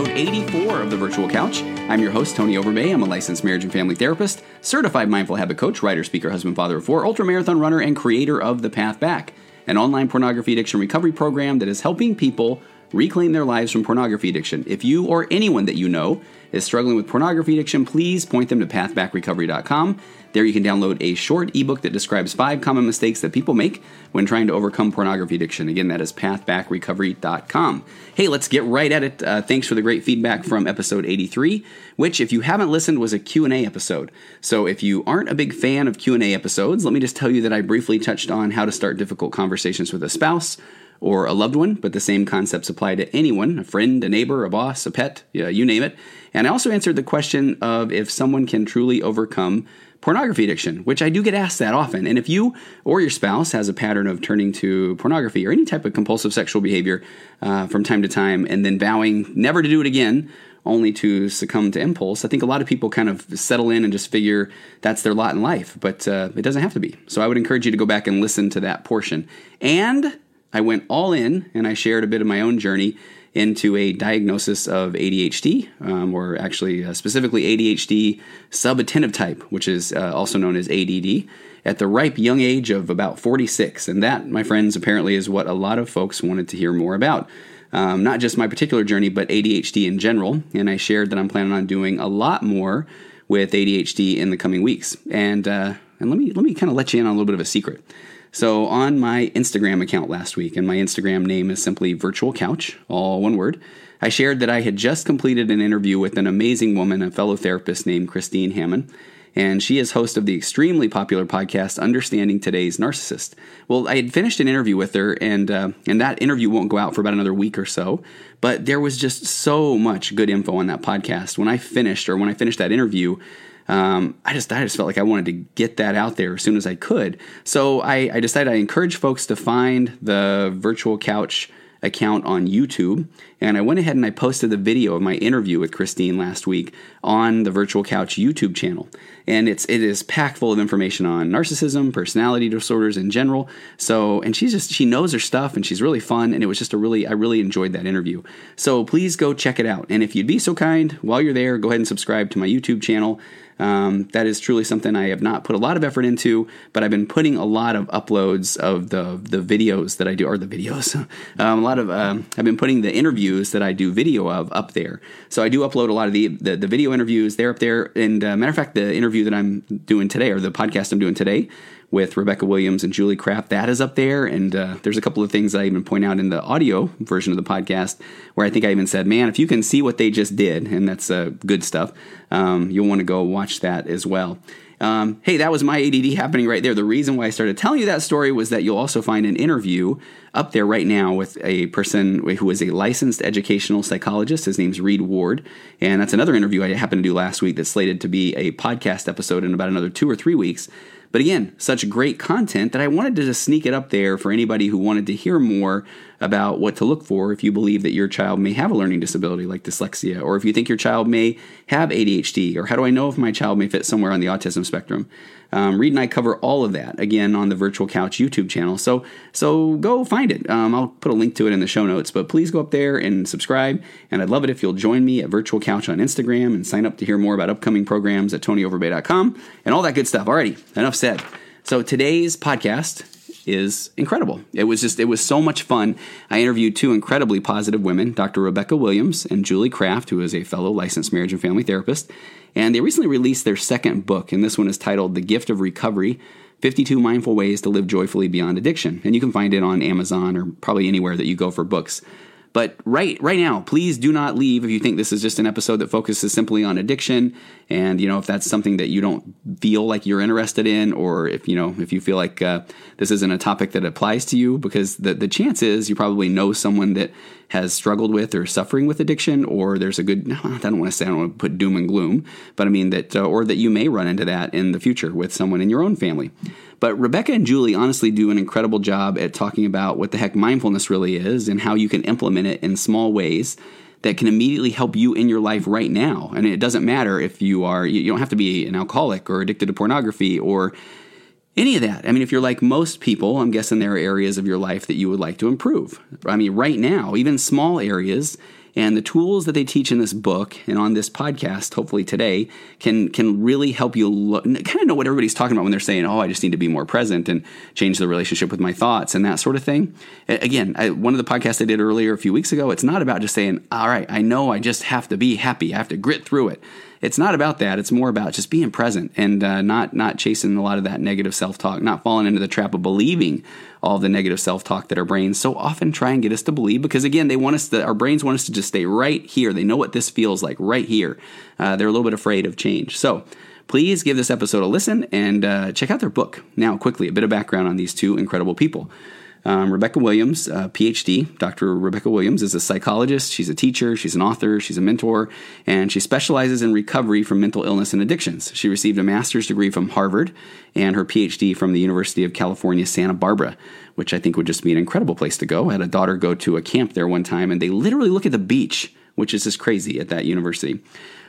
episode 84 of the Virtual Couch. I'm your host, Tony Overbay. I'm a licensed marriage and family therapist, certified mindful habit coach, writer, speaker, husband, father of four, ultramarathon runner, and creator of The Path Back, an online pornography addiction recovery program that is helping people reclaim their lives from pornography addiction. If you or anyone that you know is struggling with pornography addiction, please point them to pathbackrecovery.com. There you can download a short ebook that describes five common mistakes that people make when trying to overcome pornography addiction. Again, that is pathbackrecovery.com. Hey, let's get right at it. Uh, thanks for the great feedback from episode 83, which if you haven't listened was a Q&A episode. So if you aren't a big fan of Q&A episodes, let me just tell you that I briefly touched on how to start difficult conversations with a spouse, or a loved one, but the same concepts apply to anyone a friend, a neighbor, a boss, a pet, you name it. And I also answered the question of if someone can truly overcome pornography addiction, which I do get asked that often. And if you or your spouse has a pattern of turning to pornography or any type of compulsive sexual behavior uh, from time to time and then vowing never to do it again, only to succumb to impulse, I think a lot of people kind of settle in and just figure that's their lot in life, but uh, it doesn't have to be. So I would encourage you to go back and listen to that portion. And I went all in and I shared a bit of my own journey into a diagnosis of ADHD, um, or actually uh, specifically ADHD subattentive type, which is uh, also known as ADD, at the ripe young age of about 46. And that, my friends, apparently is what a lot of folks wanted to hear more about. Um, not just my particular journey, but ADHD in general. And I shared that I'm planning on doing a lot more with ADHD in the coming weeks. And uh, and let me let me kind of let you in on a little bit of a secret. So, on my Instagram account last week, and my Instagram name is simply Virtual Couch, all one word, I shared that I had just completed an interview with an amazing woman, a fellow therapist named Christine Hammond. And she is host of the extremely popular podcast Understanding Today's Narcissist. Well, I had finished an interview with her, and uh, and that interview won't go out for about another week or so. But there was just so much good info on that podcast. When I finished, or when I finished that interview, um, I just I just felt like I wanted to get that out there as soon as I could. So I, I decided I encourage folks to find the virtual couch account on YouTube. And I went ahead and I posted the video of my interview with Christine last week on the Virtual Couch YouTube channel. And it's it is packed full of information on narcissism, personality disorders in general. So and she's just she knows her stuff and she's really fun and it was just a really I really enjoyed that interview. So please go check it out. And if you'd be so kind, while you're there, go ahead and subscribe to my YouTube channel. Um, that is truly something I have not put a lot of effort into, but I've been putting a lot of uploads of the the videos that I do, or the videos. um, a lot of um, I've been putting the interviews that I do video of up there. So I do upload a lot of the the, the video interviews. They're up there. And uh, matter of fact, the interview that I'm doing today, or the podcast I'm doing today, with Rebecca Williams and Julie Kraft. That is up there. And uh, there's a couple of things I even point out in the audio version of the podcast where I think I even said, man, if you can see what they just did, and that's uh, good stuff, um, you'll want to go watch that as well. Um, hey, that was my ADD happening right there. The reason why I started telling you that story was that you'll also find an interview up there right now with a person who is a licensed educational psychologist. His name's Reed Ward. And that's another interview I happened to do last week that's slated to be a podcast episode in about another two or three weeks. But again, such great content that I wanted to just sneak it up there for anybody who wanted to hear more about what to look for if you believe that your child may have a learning disability like dyslexia, or if you think your child may have ADHD, or how do I know if my child may fit somewhere on the autism spectrum. Um, Reed and I cover all of that again on the Virtual Couch YouTube channel. So so go find it. Um, I'll put a link to it in the show notes. But please go up there and subscribe. And I'd love it if you'll join me at Virtual Couch on Instagram and sign up to hear more about upcoming programs at TonyOverbay.com and all that good stuff. Alrighty, enough said. So today's podcast is incredible. It was just, it was so much fun. I interviewed two incredibly positive women, Dr. Rebecca Williams and Julie Kraft, who is a fellow licensed marriage and family therapist. And they recently released their second book, and this one is titled The Gift of Recovery 52 Mindful Ways to Live Joyfully Beyond Addiction. And you can find it on Amazon or probably anywhere that you go for books. But right right now, please do not leave if you think this is just an episode that focuses simply on addiction. And you know, if that's something that you don't feel like you're interested in, or if you know, if you feel like uh, this isn't a topic that applies to you, because the the chance is you probably know someone that has struggled with or suffering with addiction, or there's a good. I don't want to say I don't want to put doom and gloom, but I mean that, uh, or that you may run into that in the future with someone in your own family. But Rebecca and Julie honestly do an incredible job at talking about what the heck mindfulness really is and how you can implement it in small ways that can immediately help you in your life right now. And it doesn't matter if you are, you don't have to be an alcoholic or addicted to pornography or any of that. I mean, if you're like most people, I'm guessing there are areas of your life that you would like to improve. I mean, right now, even small areas And the tools that they teach in this book and on this podcast, hopefully today, can can really help you look, kind of know what everybody's talking about when they're saying, "Oh, I just need to be more present and change the relationship with my thoughts and that sort of thing." Again, I, one of the podcasts I did earlier a few weeks ago, it's not about just saying, "All right, I know I just have to be happy. I have to grit through it." it's not about that. It's more about just being present and uh, not not chasing a lot of that negative self talk, not falling into the trap of believing all the negative self talk that our brains so often try and get us to believe. Because again, they want us to, our brains want us to just stay right here. They know what this feels like right here. Uh, they're a little bit afraid of change. So please give this episode a listen and uh, check out their book. Now, quickly, a bit of background on these two incredible people. Um, Rebecca Williams, uh, PhD, Dr. Rebecca Williams is a psychologist. She's a teacher, she's an author, she's a mentor, and she specializes in recovery from mental illness and addictions. She received a master's degree from Harvard and her PhD from the University of California, Santa Barbara, which I think would just be an incredible place to go. I had a daughter go to a camp there one time, and they literally look at the beach, which is just crazy at that university.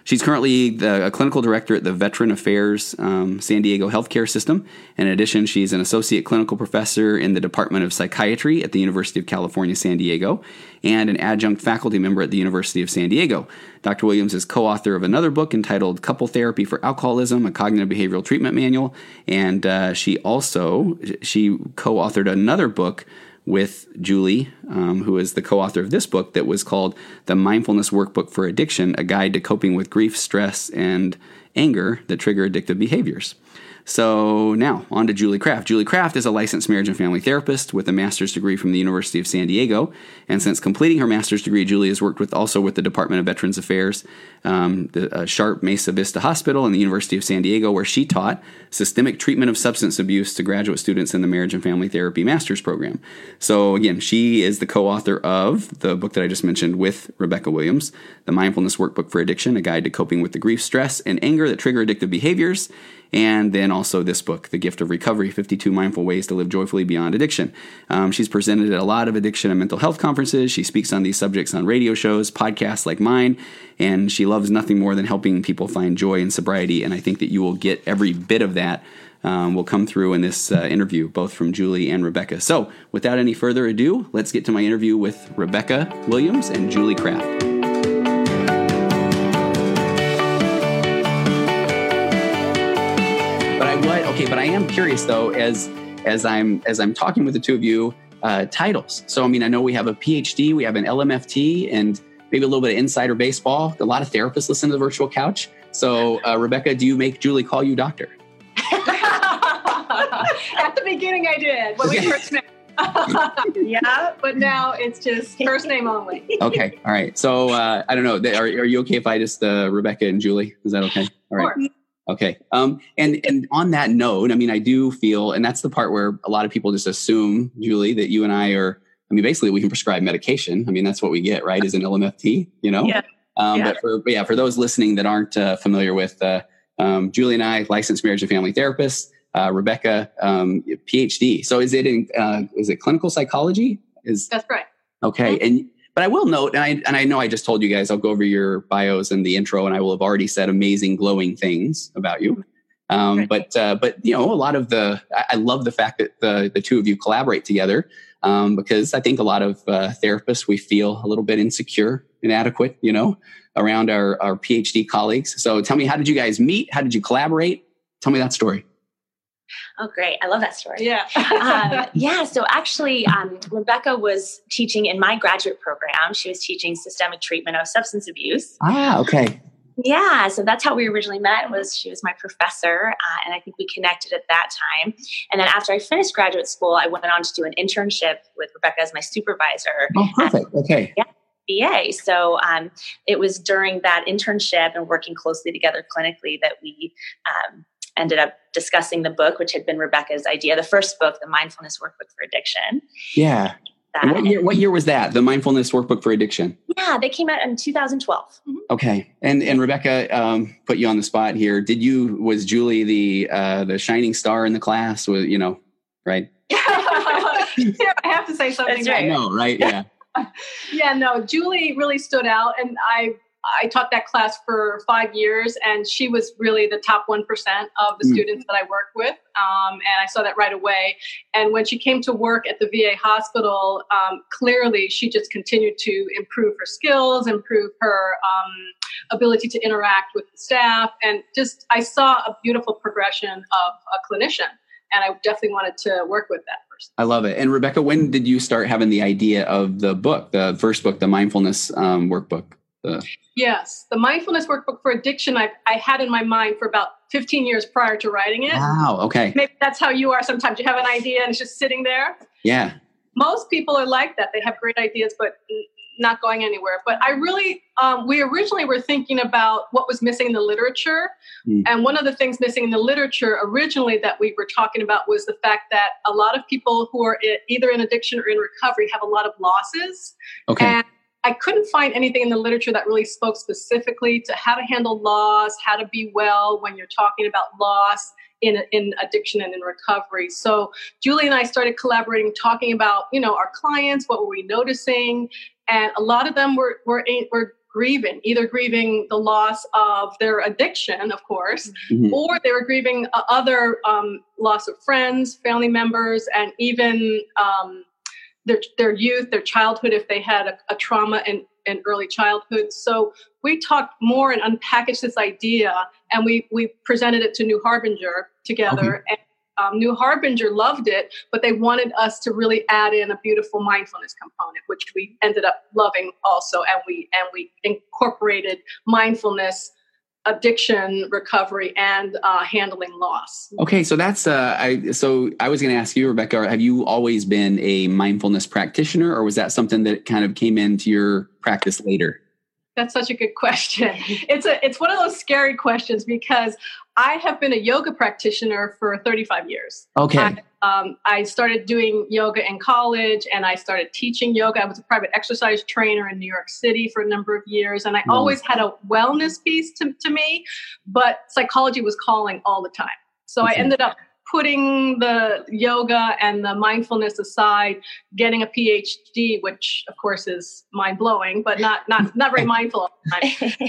She's currently the, a clinical director at the Veteran Affairs um, San Diego Healthcare System. In addition, she's an associate clinical professor in the Department of Psychiatry at the University of California, San Diego, and an adjunct faculty member at the University of San Diego. Dr. Williams is co author of another book entitled Couple Therapy for Alcoholism, a cognitive behavioral treatment manual. And uh, she also she co authored another book with Julie, um, who is the co author of this book that was called The Mindfulness Workbook for Addiction A Guide to Coping with Grief, Stress, and Anger That Trigger Addictive Behaviors. So now on to Julie Kraft. Julie Kraft is a licensed marriage and family therapist with a master's degree from the University of San Diego. And since completing her master's degree, Julie has worked with also with the Department of Veterans Affairs, um, the uh, Sharp Mesa Vista Hospital, and the University of San Diego, where she taught systemic treatment of substance abuse to graduate students in the marriage and family therapy master's program. So again, she is the co-author of the book that I just mentioned with Rebecca Williams, The Mindfulness Workbook for Addiction: A Guide to Coping with the Grief, Stress, and Anger That Trigger Addictive Behaviors and then also this book, The Gift of Recovery 52 Mindful Ways to Live Joyfully Beyond Addiction. Um, she's presented at a lot of addiction and mental health conferences. She speaks on these subjects on radio shows, podcasts like mine, and she loves nothing more than helping people find joy in sobriety. And I think that you will get every bit of that. Um, will come through in this uh, interview, both from Julie and Rebecca. So, without any further ado, let's get to my interview with Rebecca Williams and Julie Kraft. Okay, but I am curious though, as as I'm as I'm talking with the two of you, uh, titles. So I mean, I know we have a PhD, we have an LMFT, and maybe a little bit of insider baseball. A lot of therapists listen to the virtual couch. So, uh, Rebecca, do you make Julie call you doctor? At the beginning, I did when we first met. yeah, but now it's just first name only. okay, all right. So uh, I don't know. Are, are you okay if I just uh, Rebecca and Julie? Is that okay? All right. Okay. Um, and and on that note, I mean, I do feel, and that's the part where a lot of people just assume, Julie, that you and I are. I mean, basically, we can prescribe medication. I mean, that's what we get, right? Is an LMFT, you know. Yeah. Um, yeah. But for but yeah, for those listening that aren't uh, familiar with uh, um, Julie and I, licensed marriage and family therapists. Uh, Rebecca, um, PhD. So is it in uh, is it clinical psychology? Is that's right. Okay, mm-hmm. and but I will note, and I, and I know I just told you guys, I'll go over your bios and the intro, and I will have already said amazing, glowing things about you. Um, right. But uh, but you know, a lot of the I love the fact that the the two of you collaborate together um, because I think a lot of uh, therapists we feel a little bit insecure, inadequate, you know, around our our PhD colleagues. So tell me, how did you guys meet? How did you collaborate? Tell me that story. Oh, great. I love that story. Yeah. um, yeah. So actually, um, Rebecca was teaching in my graduate program. She was teaching systemic treatment of substance abuse. Ah, okay. Yeah, so that's how we originally met. Was she was my professor, uh, and I think we connected at that time. And then after I finished graduate school, I went on to do an internship with Rebecca as my supervisor. Oh, perfect. okay. Yeah. BA. So um, it was during that internship and working closely together clinically that we um, ended up discussing the book, which had been Rebecca's idea, the first book, The Mindfulness Workbook for Addiction. Yeah. What year, what year was that? The Mindfulness Workbook for Addiction. Yeah, they came out in 2012. Mm-hmm. Okay, and and Rebecca um, put you on the spot here. Did you was Julie the uh, the shining star in the class? Was you know right? yeah, I have to say something. That's right. I know, right? Yeah. yeah, no, Julie really stood out, and I I taught that class for five years, and she was really the top 1% of the mm. students that I worked with. Um, and I saw that right away. And when she came to work at the VA hospital, um, clearly she just continued to improve her skills, improve her um, ability to interact with the staff. And just, I saw a beautiful progression of a clinician. And I definitely wanted to work with that person. I love it. And Rebecca, when did you start having the idea of the book, the first book, the mindfulness um, workbook? The... Yes, the mindfulness workbook for addiction I, I had in my mind for about 15 years prior to writing it. Wow, okay. Maybe that's how you are sometimes. You have an idea and it's just sitting there. Yeah. Most people are like that. They have great ideas, but not going anywhere. But I really, um, we originally were thinking about what was missing in the literature. Mm. And one of the things missing in the literature originally that we were talking about was the fact that a lot of people who are either in addiction or in recovery have a lot of losses. Okay. And I couldn't find anything in the literature that really spoke specifically to how to handle loss, how to be well when you're talking about loss in, in addiction and in recovery. So Julie and I started collaborating, talking about, you know, our clients, what were we noticing? And a lot of them were, were, were grieving, either grieving the loss of their addiction, of course, mm-hmm. or they were grieving uh, other um, loss of friends, family members, and even um, their, their youth, their childhood, if they had a, a trauma in, in early childhood. So we talked more and unpackaged this idea and we, we presented it to New Harbinger together. Okay. And um, New Harbinger loved it, but they wanted us to really add in a beautiful mindfulness component, which we ended up loving also. And we, and we incorporated mindfulness addiction recovery and uh, handling loss. Okay, so that's uh, I. So I was going to ask you, Rebecca, have you always been a mindfulness practitioner, or was that something that kind of came into your practice later? That's such a good question. It's a it's one of those scary questions because I have been a yoga practitioner for 35 years. Okay. I, um, I started doing yoga in college and I started teaching yoga. I was a private exercise trainer in New York City for a number of years. And I mm. always had a wellness piece to, to me, but psychology was calling all the time. So okay. I ended up putting the yoga and the mindfulness aside, getting a PhD, which of course is mind blowing, but not not not very mindful.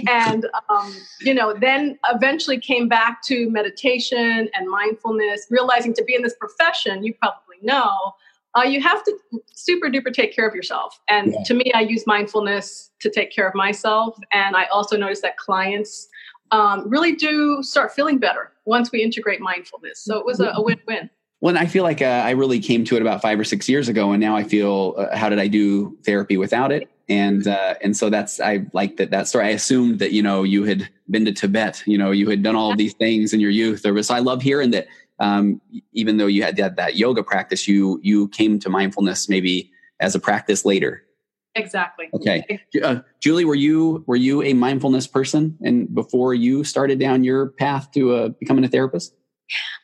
and um, you know, then eventually came back to meditation and mindfulness, realizing to be in this profession, you probably know. Uh, you have to super duper take care of yourself. And yeah. to me, I use mindfulness to take care of myself. And I also notice that clients um, really do start feeling better once we integrate mindfulness. So it was a, a win-win. Well, I feel like uh, I really came to it about five or six years ago, and now I feel uh, how did I do therapy without it? And uh, and so that's I like that that story. I assumed that you know you had been to Tibet, you know you had done all of these things in your youth. Was so I love hearing that um, even though you had that, that yoga practice, you you came to mindfulness maybe as a practice later. Exactly. Okay, uh, Julie, were you were you a mindfulness person, and before you started down your path to uh, becoming a therapist?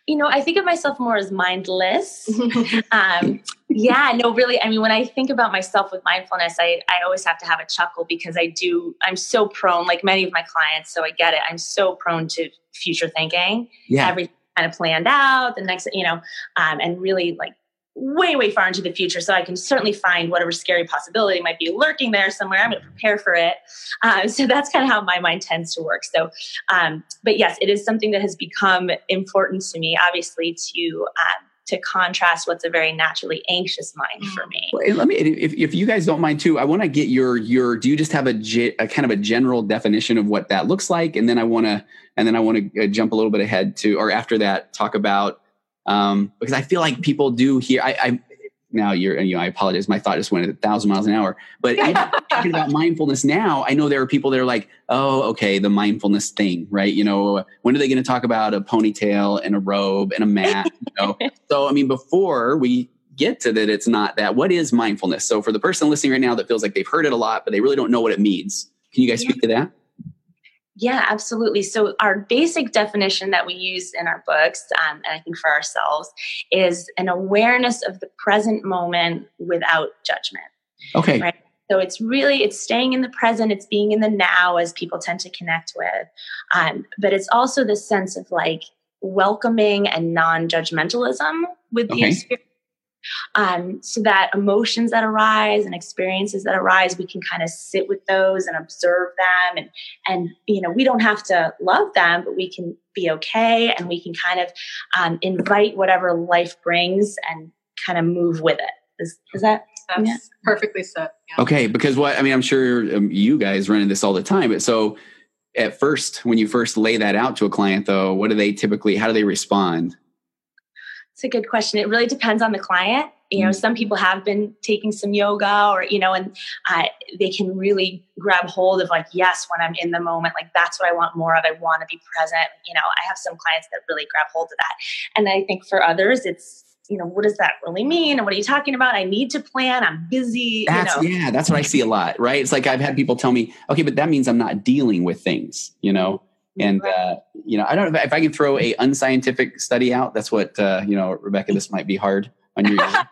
You know, I think of myself more as mindless. um, yeah, no, really. I mean, when I think about myself with mindfulness, I, I always have to have a chuckle because I do, I'm so prone, like many of my clients, so I get it. I'm so prone to future thinking. Yeah. Everything kind of planned out, the next, you know, um, and really like way, way far into the future. So I can certainly find whatever scary possibility might be lurking there somewhere. I'm going to prepare for it. Uh, so that's kind of how my mind tends to work. So, um, but yes, it is something that has become important to me, obviously, to. Um, to contrast what's a very naturally anxious mind for me. Let me, if, if you guys don't mind too, I want to get your your. Do you just have a, a kind of a general definition of what that looks like, and then I want to, and then I want to uh, jump a little bit ahead to, or after that, talk about um, because I feel like people do hear. I, I now you're you know I apologize. My thought just went at a thousand miles an hour. But talking about mindfulness now, I know there are people that are like, oh, okay, the mindfulness thing, right? You know, when are they going to talk about a ponytail and a robe and a mat? You know? so I mean, before we get to that, it's not that. What is mindfulness? So for the person listening right now that feels like they've heard it a lot, but they really don't know what it means, can you guys speak to that? Yeah, absolutely. So, our basic definition that we use in our books, um, and I think for ourselves, is an awareness of the present moment without judgment. Okay. Right. So it's really it's staying in the present. It's being in the now, as people tend to connect with. Um, but it's also the sense of like welcoming and non-judgmentalism with the okay. experience um, so that emotions that arise and experiences that arise we can kind of sit with those and observe them and and you know we don't have to love them but we can be okay and we can kind of um, invite whatever life brings and kind of move with it is, is that That's yeah. perfectly said yeah. okay because what i mean i'm sure um, you guys run into this all the time but so at first when you first lay that out to a client though what do they typically how do they respond it's a good question. It really depends on the client. You know, mm. some people have been taking some yoga or, you know, and uh, they can really grab hold of like, yes, when I'm in the moment, like that's what I want more of. I want to be present. You know, I have some clients that really grab hold of that. And I think for others, it's, you know, what does that really mean? And what are you talking about? I need to plan. I'm busy. That's, you know. Yeah, that's what I see a lot, right? It's like I've had people tell me, okay, but that means I'm not dealing with things, you know? And uh, you know, I don't know if I can throw a unscientific study out. That's what uh, you know, Rebecca. This might be hard on your. I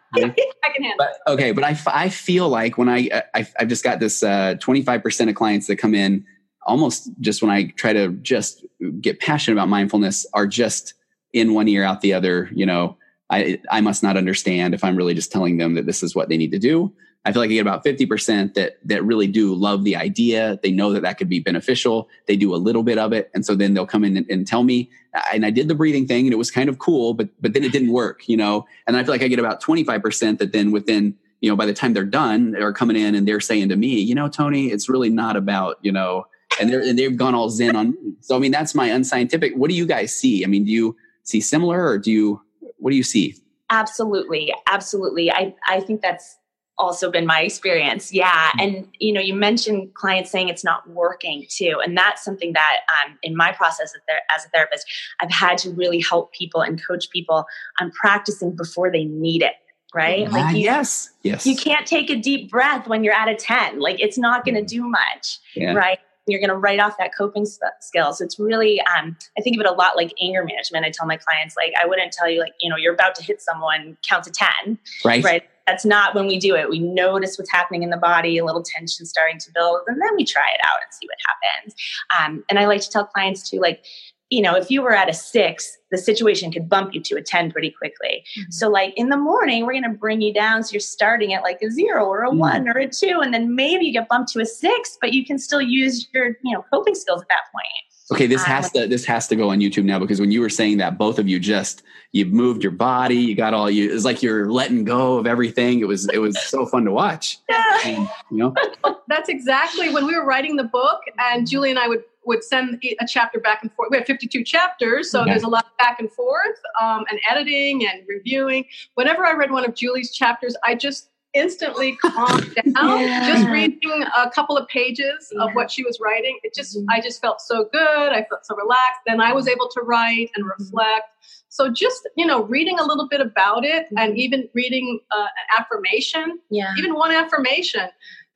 can handle. But, okay, but I, I feel like when I, I I've just got this uh, twenty five percent of clients that come in almost just when I try to just get passionate about mindfulness are just in one ear out the other. You know, I I must not understand if I'm really just telling them that this is what they need to do. I feel like I get about 50% that that really do love the idea. They know that that could be beneficial. They do a little bit of it. And so then they'll come in and, and, tell me, and I did the breathing thing and it was kind of cool, but but then it didn't work, you know? And I feel like I get about 25% that then within, you know, by the time they're done, they're coming in and they're saying to me, you know, Tony, it's really not about, you know, and they're and they've gone all zen on me. So I mean, that's my unscientific. What do you guys see? I mean, do you see similar or do you what do you see? Absolutely. Absolutely. I, I think that's also been my experience. Yeah. Mm-hmm. And, you know, you mentioned clients saying it's not working too. And that's something that um, in my process as a therapist, I've had to really help people and coach people on practicing before they need it. Right. Uh, like you, yes. Yes. You can't take a deep breath when you're at a 10. Like it's not going to mm-hmm. do much. Yeah. Right you're going to write off that coping skills. It's really, um, I think of it a lot like anger management. I tell my clients, like, I wouldn't tell you, like, you know, you're about to hit someone, count to 10. Right. Right that's not when we do it. We notice what's happening in the body, a little tension starting to build, and then we try it out and see what happens. Um, and I like to tell clients too, like, you know, if you were at a six, the situation could bump you to a 10 pretty quickly. Mm-hmm. So, like in the morning, we're going to bring you down. So, you're starting at like a zero or a mm-hmm. one or a two, and then maybe you get bumped to a six, but you can still use your, you know, coping skills at that point. Okay, this has to this has to go on YouTube now because when you were saying that, both of you just you've moved your body, you got all you. It's like you're letting go of everything. It was it was so fun to watch. Yeah. And, you know, that's exactly when we were writing the book, and Julie and I would would send a chapter back and forth. We had 52 chapters, so there's a lot back and forth, um, and editing and reviewing. Whenever I read one of Julie's chapters, I just instantly calmed down yeah. just reading a couple of pages yeah. of what she was writing it just mm-hmm. i just felt so good i felt so relaxed then i was able to write and mm-hmm. reflect so just you know reading a little bit about it mm-hmm. and even reading uh, an affirmation yeah even one affirmation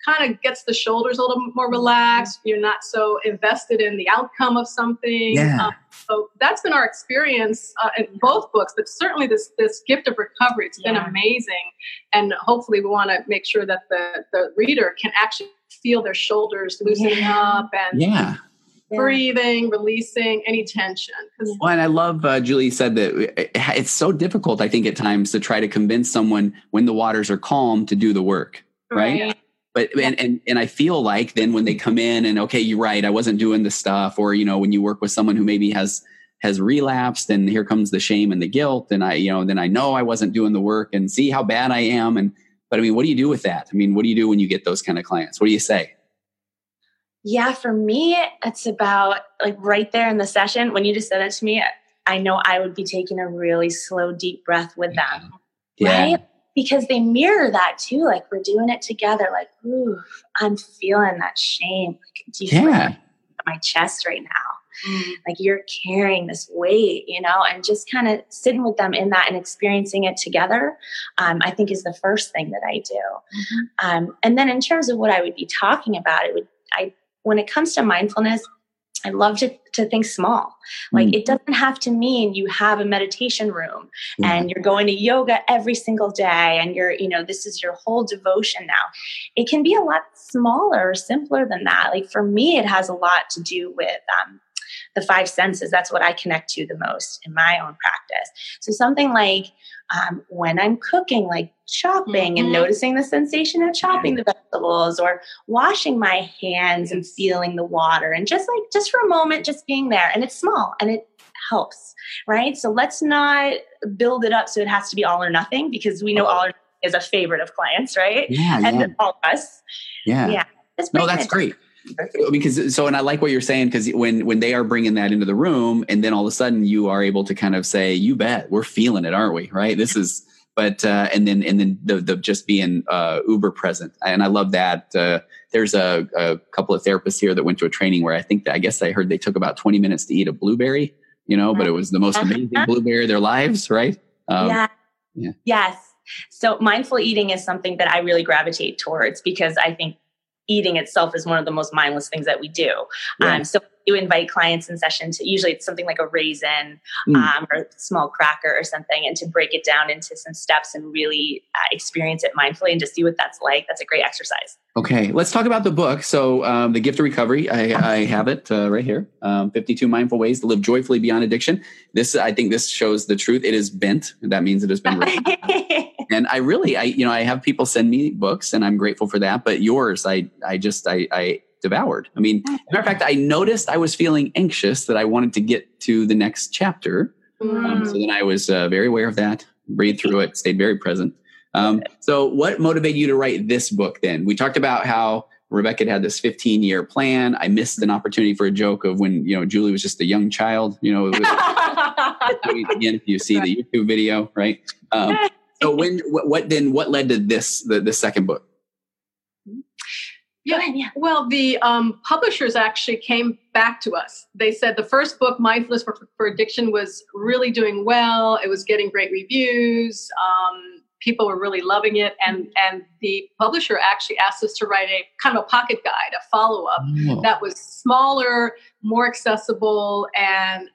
kind of gets the shoulders a little more relaxed. You're not so invested in the outcome of something. Yeah. Um, so that's been our experience uh, in both books, but certainly this this gift of recovery. It's yeah. been amazing, and hopefully we want to make sure that the the reader can actually feel their shoulders loosening yeah. up and yeah breathing, releasing any tension. Well, and I love uh, Julie said that it's so difficult, I think, at times to try to convince someone when the waters are calm to do the work, right? right but and, and and i feel like then when they come in and okay you're right i wasn't doing the stuff or you know when you work with someone who maybe has has relapsed and here comes the shame and the guilt and i you know then i know i wasn't doing the work and see how bad i am and but i mean what do you do with that? I mean what do you do when you get those kind of clients? What do you say? Yeah for me it's about like right there in the session when you just said that to me i know i would be taking a really slow deep breath with them yeah. right because they mirror that too. Like we're doing it together. Like, ooh, I'm feeling that shame. Like, do you yeah. my chest right now? Mm. Like you're carrying this weight, you know, and just kind of sitting with them in that and experiencing it together, um, I think is the first thing that I do. Mm-hmm. Um, and then in terms of what I would be talking about, it would I when it comes to mindfulness, I love to, to think small. Like mm. it doesn't have to mean you have a meditation room and you're going to yoga every single day and you're, you know, this is your whole devotion now. It can be a lot smaller simpler than that. Like for me, it has a lot to do with um, the five senses. That's what I connect to the most in my own practice. So something like um, when I'm cooking, like chopping mm-hmm. and noticing the sensation of chopping the vegetables or washing my hands and feeling the water and just like just for a moment, just being there. And it's small and it helps, right? So let's not build it up so it has to be all or nothing because we know all or is a favorite of clients, right? Yeah, and yeah. all of us. Yeah, yeah. No, that's great because so and i like what you're saying because when when they are bringing that into the room and then all of a sudden you are able to kind of say you bet we're feeling it aren't we? Right? This is but uh and then and then the, the just being uh uber present. And i love that uh there's a, a couple of therapists here that went to a training where i think that i guess i heard they took about 20 minutes to eat a blueberry you know but it was the most amazing blueberry of their lives right? Um, yeah. yeah. Yes. So mindful eating is something that i really gravitate towards because i think eating itself is one of the most mindless things that we do. Yeah. Um, so you invite clients in session to usually it's something like a raisin mm. um, or a small cracker or something, and to break it down into some steps and really uh, experience it mindfully and to see what that's like. That's a great exercise. Okay, let's talk about the book. So, um, the Gift of Recovery, I, I have it uh, right here. Um, Fifty-two mindful ways to live joyfully beyond addiction. This, I think, this shows the truth. It is bent. That means it has been. and I really, I, you know, I have people send me books, and I'm grateful for that. But yours, I, I just, I, I devoured. I mean, matter of fact, I noticed I was feeling anxious that I wanted to get to the next chapter. Mm. Um, so then I was uh, very aware of that, breathed through it, stayed very present. Um, so, what motivated you to write this book then? We talked about how Rebecca had this 15 year plan. I missed an opportunity for a joke of when, you know, Julie was just a young child, you know, was, again, if you see the YouTube video, right? Um, so when, what, what, then, what led to this, the, the second book? Yeah, yeah. Well, the um, publishers actually came back to us. They said the first book, Mindfulness for, for Addiction, was really doing well. It was getting great reviews. Um, people were really loving it, and and the publisher actually asked us to write a kind of a pocket guide, a follow up oh. that was smaller, more accessible, and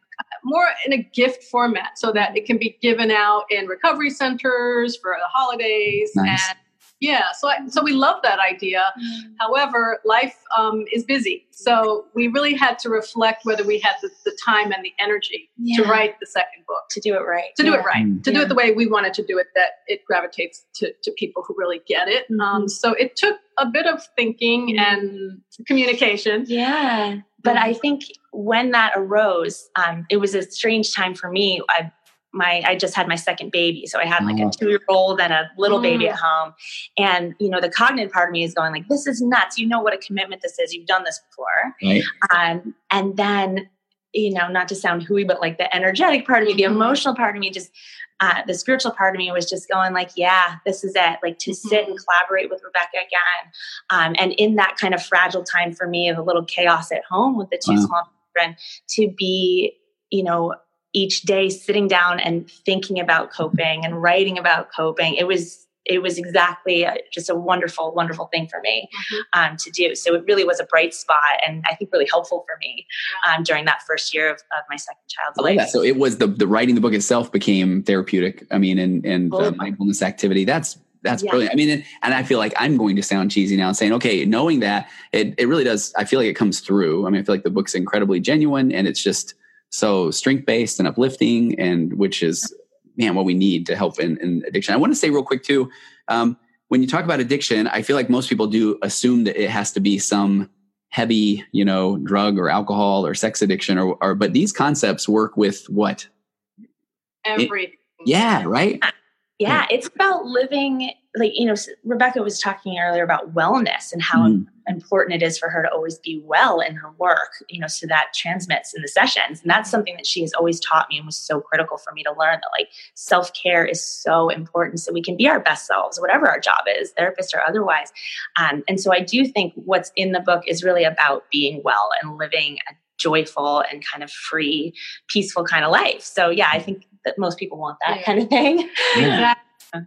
more in a gift format, so that it can be given out in recovery centers for the holidays nice. and yeah so I, so we love that idea mm. however life um, is busy so we really had to reflect whether we had the, the time and the energy yeah. to write the second book to do it right to yeah. do it right mm. to yeah. do it the way we wanted to do it that it gravitates to, to people who really get it um, mm-hmm. um, so it took a bit of thinking mm. and communication yeah but i think when that arose um, it was a strange time for me I, my I just had my second baby. So I had like a oh. two year old and a little baby at mm. home. And you know, the cognitive part of me is going like, this is nuts. You know what a commitment this is. You've done this before. Right. Um, and then, you know, not to sound hooey, but like the energetic part of me, the mm-hmm. emotional part of me, just uh, the spiritual part of me was just going like, yeah, this is it. Like to mm-hmm. sit and collaborate with Rebecca again. Um, and in that kind of fragile time for me of a little chaos at home with the two wow. small children, to be, you know, each day sitting down and thinking about coping and writing about coping it was it was exactly a, just a wonderful wonderful thing for me mm-hmm. um, to do so it really was a bright spot and i think really helpful for me um, during that first year of, of my second child's life that. so it was the the writing the book itself became therapeutic i mean and and uh, mindfulness activity that's that's yeah. brilliant. I mean, and, and, I feel like I'm going to sound cheesy now, saying, okay, knowing that it, it really does. I feel like it comes through. I mean, I feel like the book's incredibly genuine, and it's just so strength based and uplifting, and which is man what we need to help in, in addiction. I want to say real quick too, um, when you talk about addiction, I feel like most people do assume that it has to be some heavy, you know, drug or alcohol or sex addiction, or, or but these concepts work with what everything. yeah, right. Yeah, it's about living like you know rebecca was talking earlier about wellness and how mm. Important it is for her to always be well in her work you know so that transmits in the sessions and that's something that she has always taught me and was so critical for me to learn that like self-care is so important so we can be our best selves whatever our job is therapist or otherwise um, and so i do think what's in the book is really about being well and living a joyful and kind of free peaceful kind of life so yeah i think that most people want that yeah. kind of thing yeah.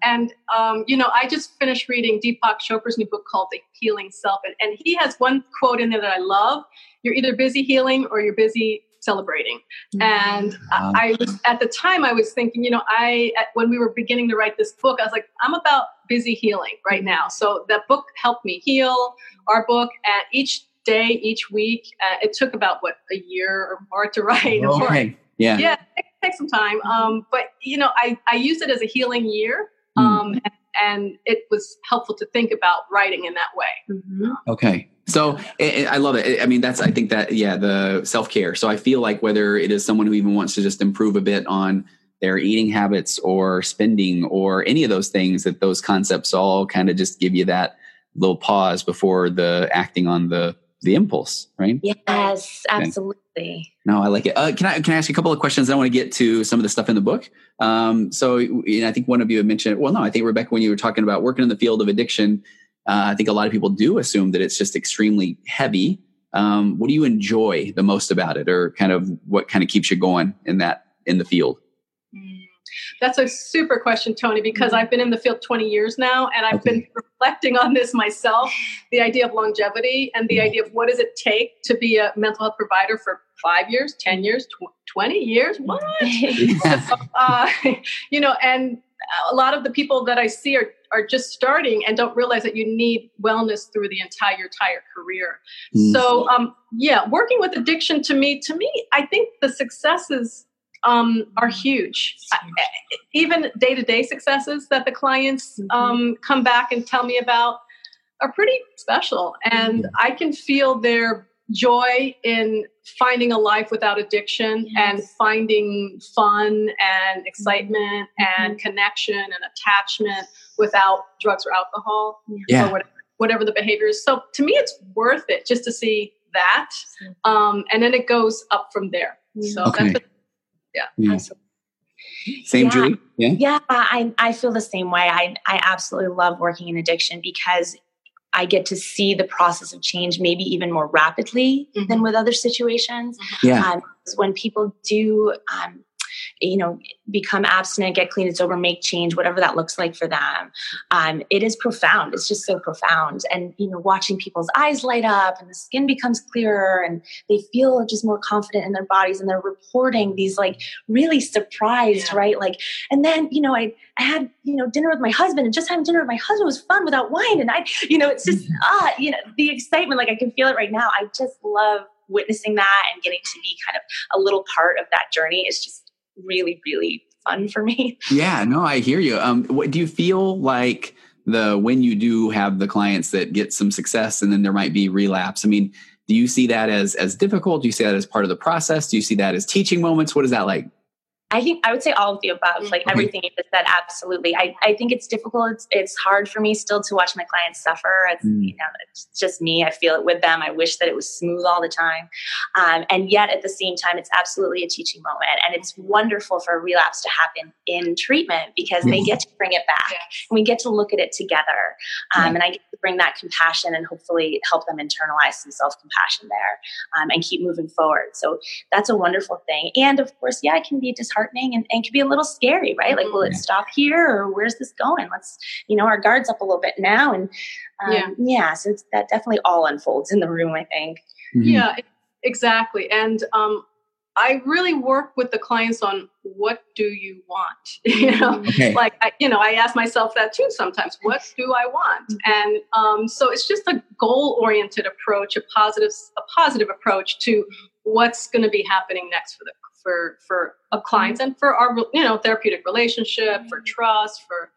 And, um, you know, I just finished reading Deepak Chopra's new book called The Healing Self. And, and he has one quote in there that I love You're either busy healing or you're busy celebrating. Mm-hmm. And wow. I, I was, at the time, I was thinking, you know, I, at, when we were beginning to write this book, I was like, I'm about busy healing right now. So that book helped me heal our book. And each day each week. Uh, it took about what a year or more to write. Okay. Yeah. Yeah. It takes some time. Um, but you know, I I used it as a healing year. Hmm. Um, and, and it was helpful to think about writing in that way. Mhm. Okay. So I I love it. I mean, that's, I think that, yeah, the self care. So I feel like whether it is someone who even wants to just improve a bit on their eating habits or spending or any of those things, that those concepts all kind of just give you that little pause before the acting on the, the impulse, right? Yes, absolutely. No, I like it. Uh, can I can I ask you a couple of questions? I want to get to some of the stuff in the book. Um, so, you know, I think one of you had mentioned. Well, no, I think Rebecca, when you were talking about working in the field of addiction, uh, I think a lot of people do assume that it's just extremely heavy. Um, what do you enjoy the most about it, or kind of what kind of keeps you going in that in the field? That's a super question, Tony, because I've been in the field 20 years now and I've been reflecting on this myself the idea of longevity and the idea of what does it take to be a mental health provider for five years, 10 years, tw- 20 years? What? uh, you know, and a lot of the people that I see are, are just starting and don't realize that you need wellness through the entire entire career. Mm. So, um, yeah, working with addiction to me, to me, I think the successes um, are huge. Even day to day successes that the clients um, come back and tell me about are pretty special, and I can feel their joy in finding a life without addiction Yes. and finding fun and excitement and connection and attachment without drugs or alcohol Yeah. or whatever, whatever the behavior is. So to me, it's worth it just to see that. Um, and then it goes up from there. So Okay. that's Yeah. Absolutely. Same, Yeah. Julie. Yeah. Yeah, I, I feel the same way. I, I absolutely love working in addiction because I get to see the process of change maybe even more rapidly than Mhm. with other situations. Yeah. Um, when people do, um, you know, become abstinent, get clean and sober, make change, whatever that looks like for them, um, it is profound. It's just so profound. And, you know, watching people's eyes light up and the skin becomes clearer and they feel just more confident in their bodies and they're reporting these like really surprised, Yeah. right? Like, and then, you know, I, I had, you know, dinner with my husband and just having dinner with my husband was fun without wine. And I, you know, it's just, ah, you know, the excitement, like I can feel it right now. I just love witnessing that and getting to be kind of a little part of that journey is just really, really fun for me. Yeah, no, I hear you. Um, what do you feel like the when you do have the clients that get some success and then there might be relapse? I mean, do you see that as as difficult? Do you see that as part of the process? Do you see that as teaching moments? What is that like? I think I would say all of the above, like Okay. everything you just said. Absolutely. I, I think it's difficult. It's, it's hard for me still to watch my clients suffer. It's, Mm. you know, it's just me. I feel it with them. I wish that it was smooth all the time. Um, and yet at the same time, it's absolutely a teaching moment. And it's wonderful for a relapse to happen in treatment because they Mhm. get to bring it back. And we get to look at it together. Um, Yeah. And I get to bring that compassion and hopefully help them internalize some self compassion there um, and keep moving forward. So that's a wonderful thing. And of course, yeah, it can be disheartening and, and can be a little scary, right? Like, will it stop here or where's this going? Let's, you know, our guards up a little bit now. And um, Yeah. yeah. so it's, that definitely all unfolds in the room, I think. Mhm. Yeah, exactly. And um, I really work with the clients on what do you want? you know, Okay. like I, you know, I ask myself that too sometimes. What do I want? And um, so it's just a goal-oriented approach, a positive, a positive approach to what's going to be happening next for the for for a clients and for our you know therapeutic relationship, for trust, for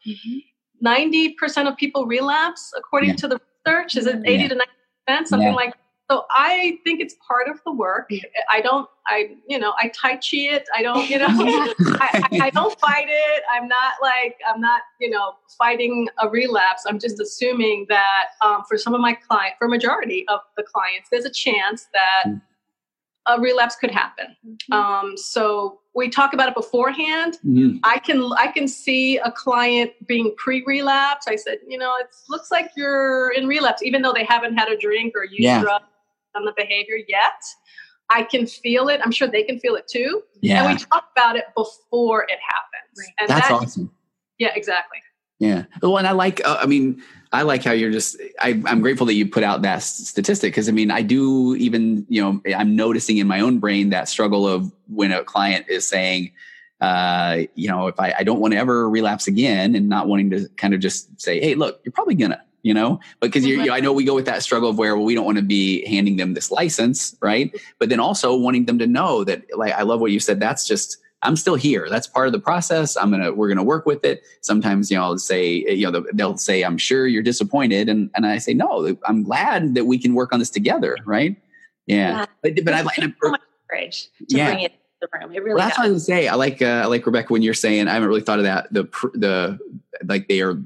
ninety percent of people relapse according Yeah. to the research. Is it Yeah. eighty to ninety percent, something Yeah. like? So I think it's part of the work. I don't, I you know, I tai chi it. I don't, you know, I, I, I don't fight it. I'm not like I'm not, you know, fighting a relapse. I'm just assuming that um, for some of my client, for majority of the clients, there's a chance that Mm. A relapse could happen. Um, so we talk about it beforehand. Mhm. I can I can see a client being pre-relapse. I said, you know, it looks like you're in relapse, even though they haven't had a drink or used Yeah. drugs on the behavior yet. I can feel it. I'm sure they can feel it too. Yeah, And we talk about it before it happens. Right. And that's that, awesome. Yeah, exactly. Yeah. Well, and I like, uh, I mean, I like how you're just, I, I'm grateful that you put out that statistic because I mean, I do even, you know, I'm noticing in my own brain that struggle of when a client is saying, uh, you know, if I, I don't want to ever relapse again and not wanting to kind of just say, hey, look, you're probably gonna, you know, because you know, I know we go with that struggle of where well, we don't want to be handing them this license, right? But then also wanting them to know that, like, I love what you said. That's just I'm still here. That's part of the process. I'm gonna we're gonna work with it. Sometimes you know I'll say you know they'll say I'm sure you're disappointed, and and I say no. I'm glad that we can work on this together, right? Yeah, yeah. but, but I like so much courage to yeah. bring it to the room. It really. Well, that's does. what I was say. I like uh, I like Rebecca when you're saying I haven't really thought of that. The the like they are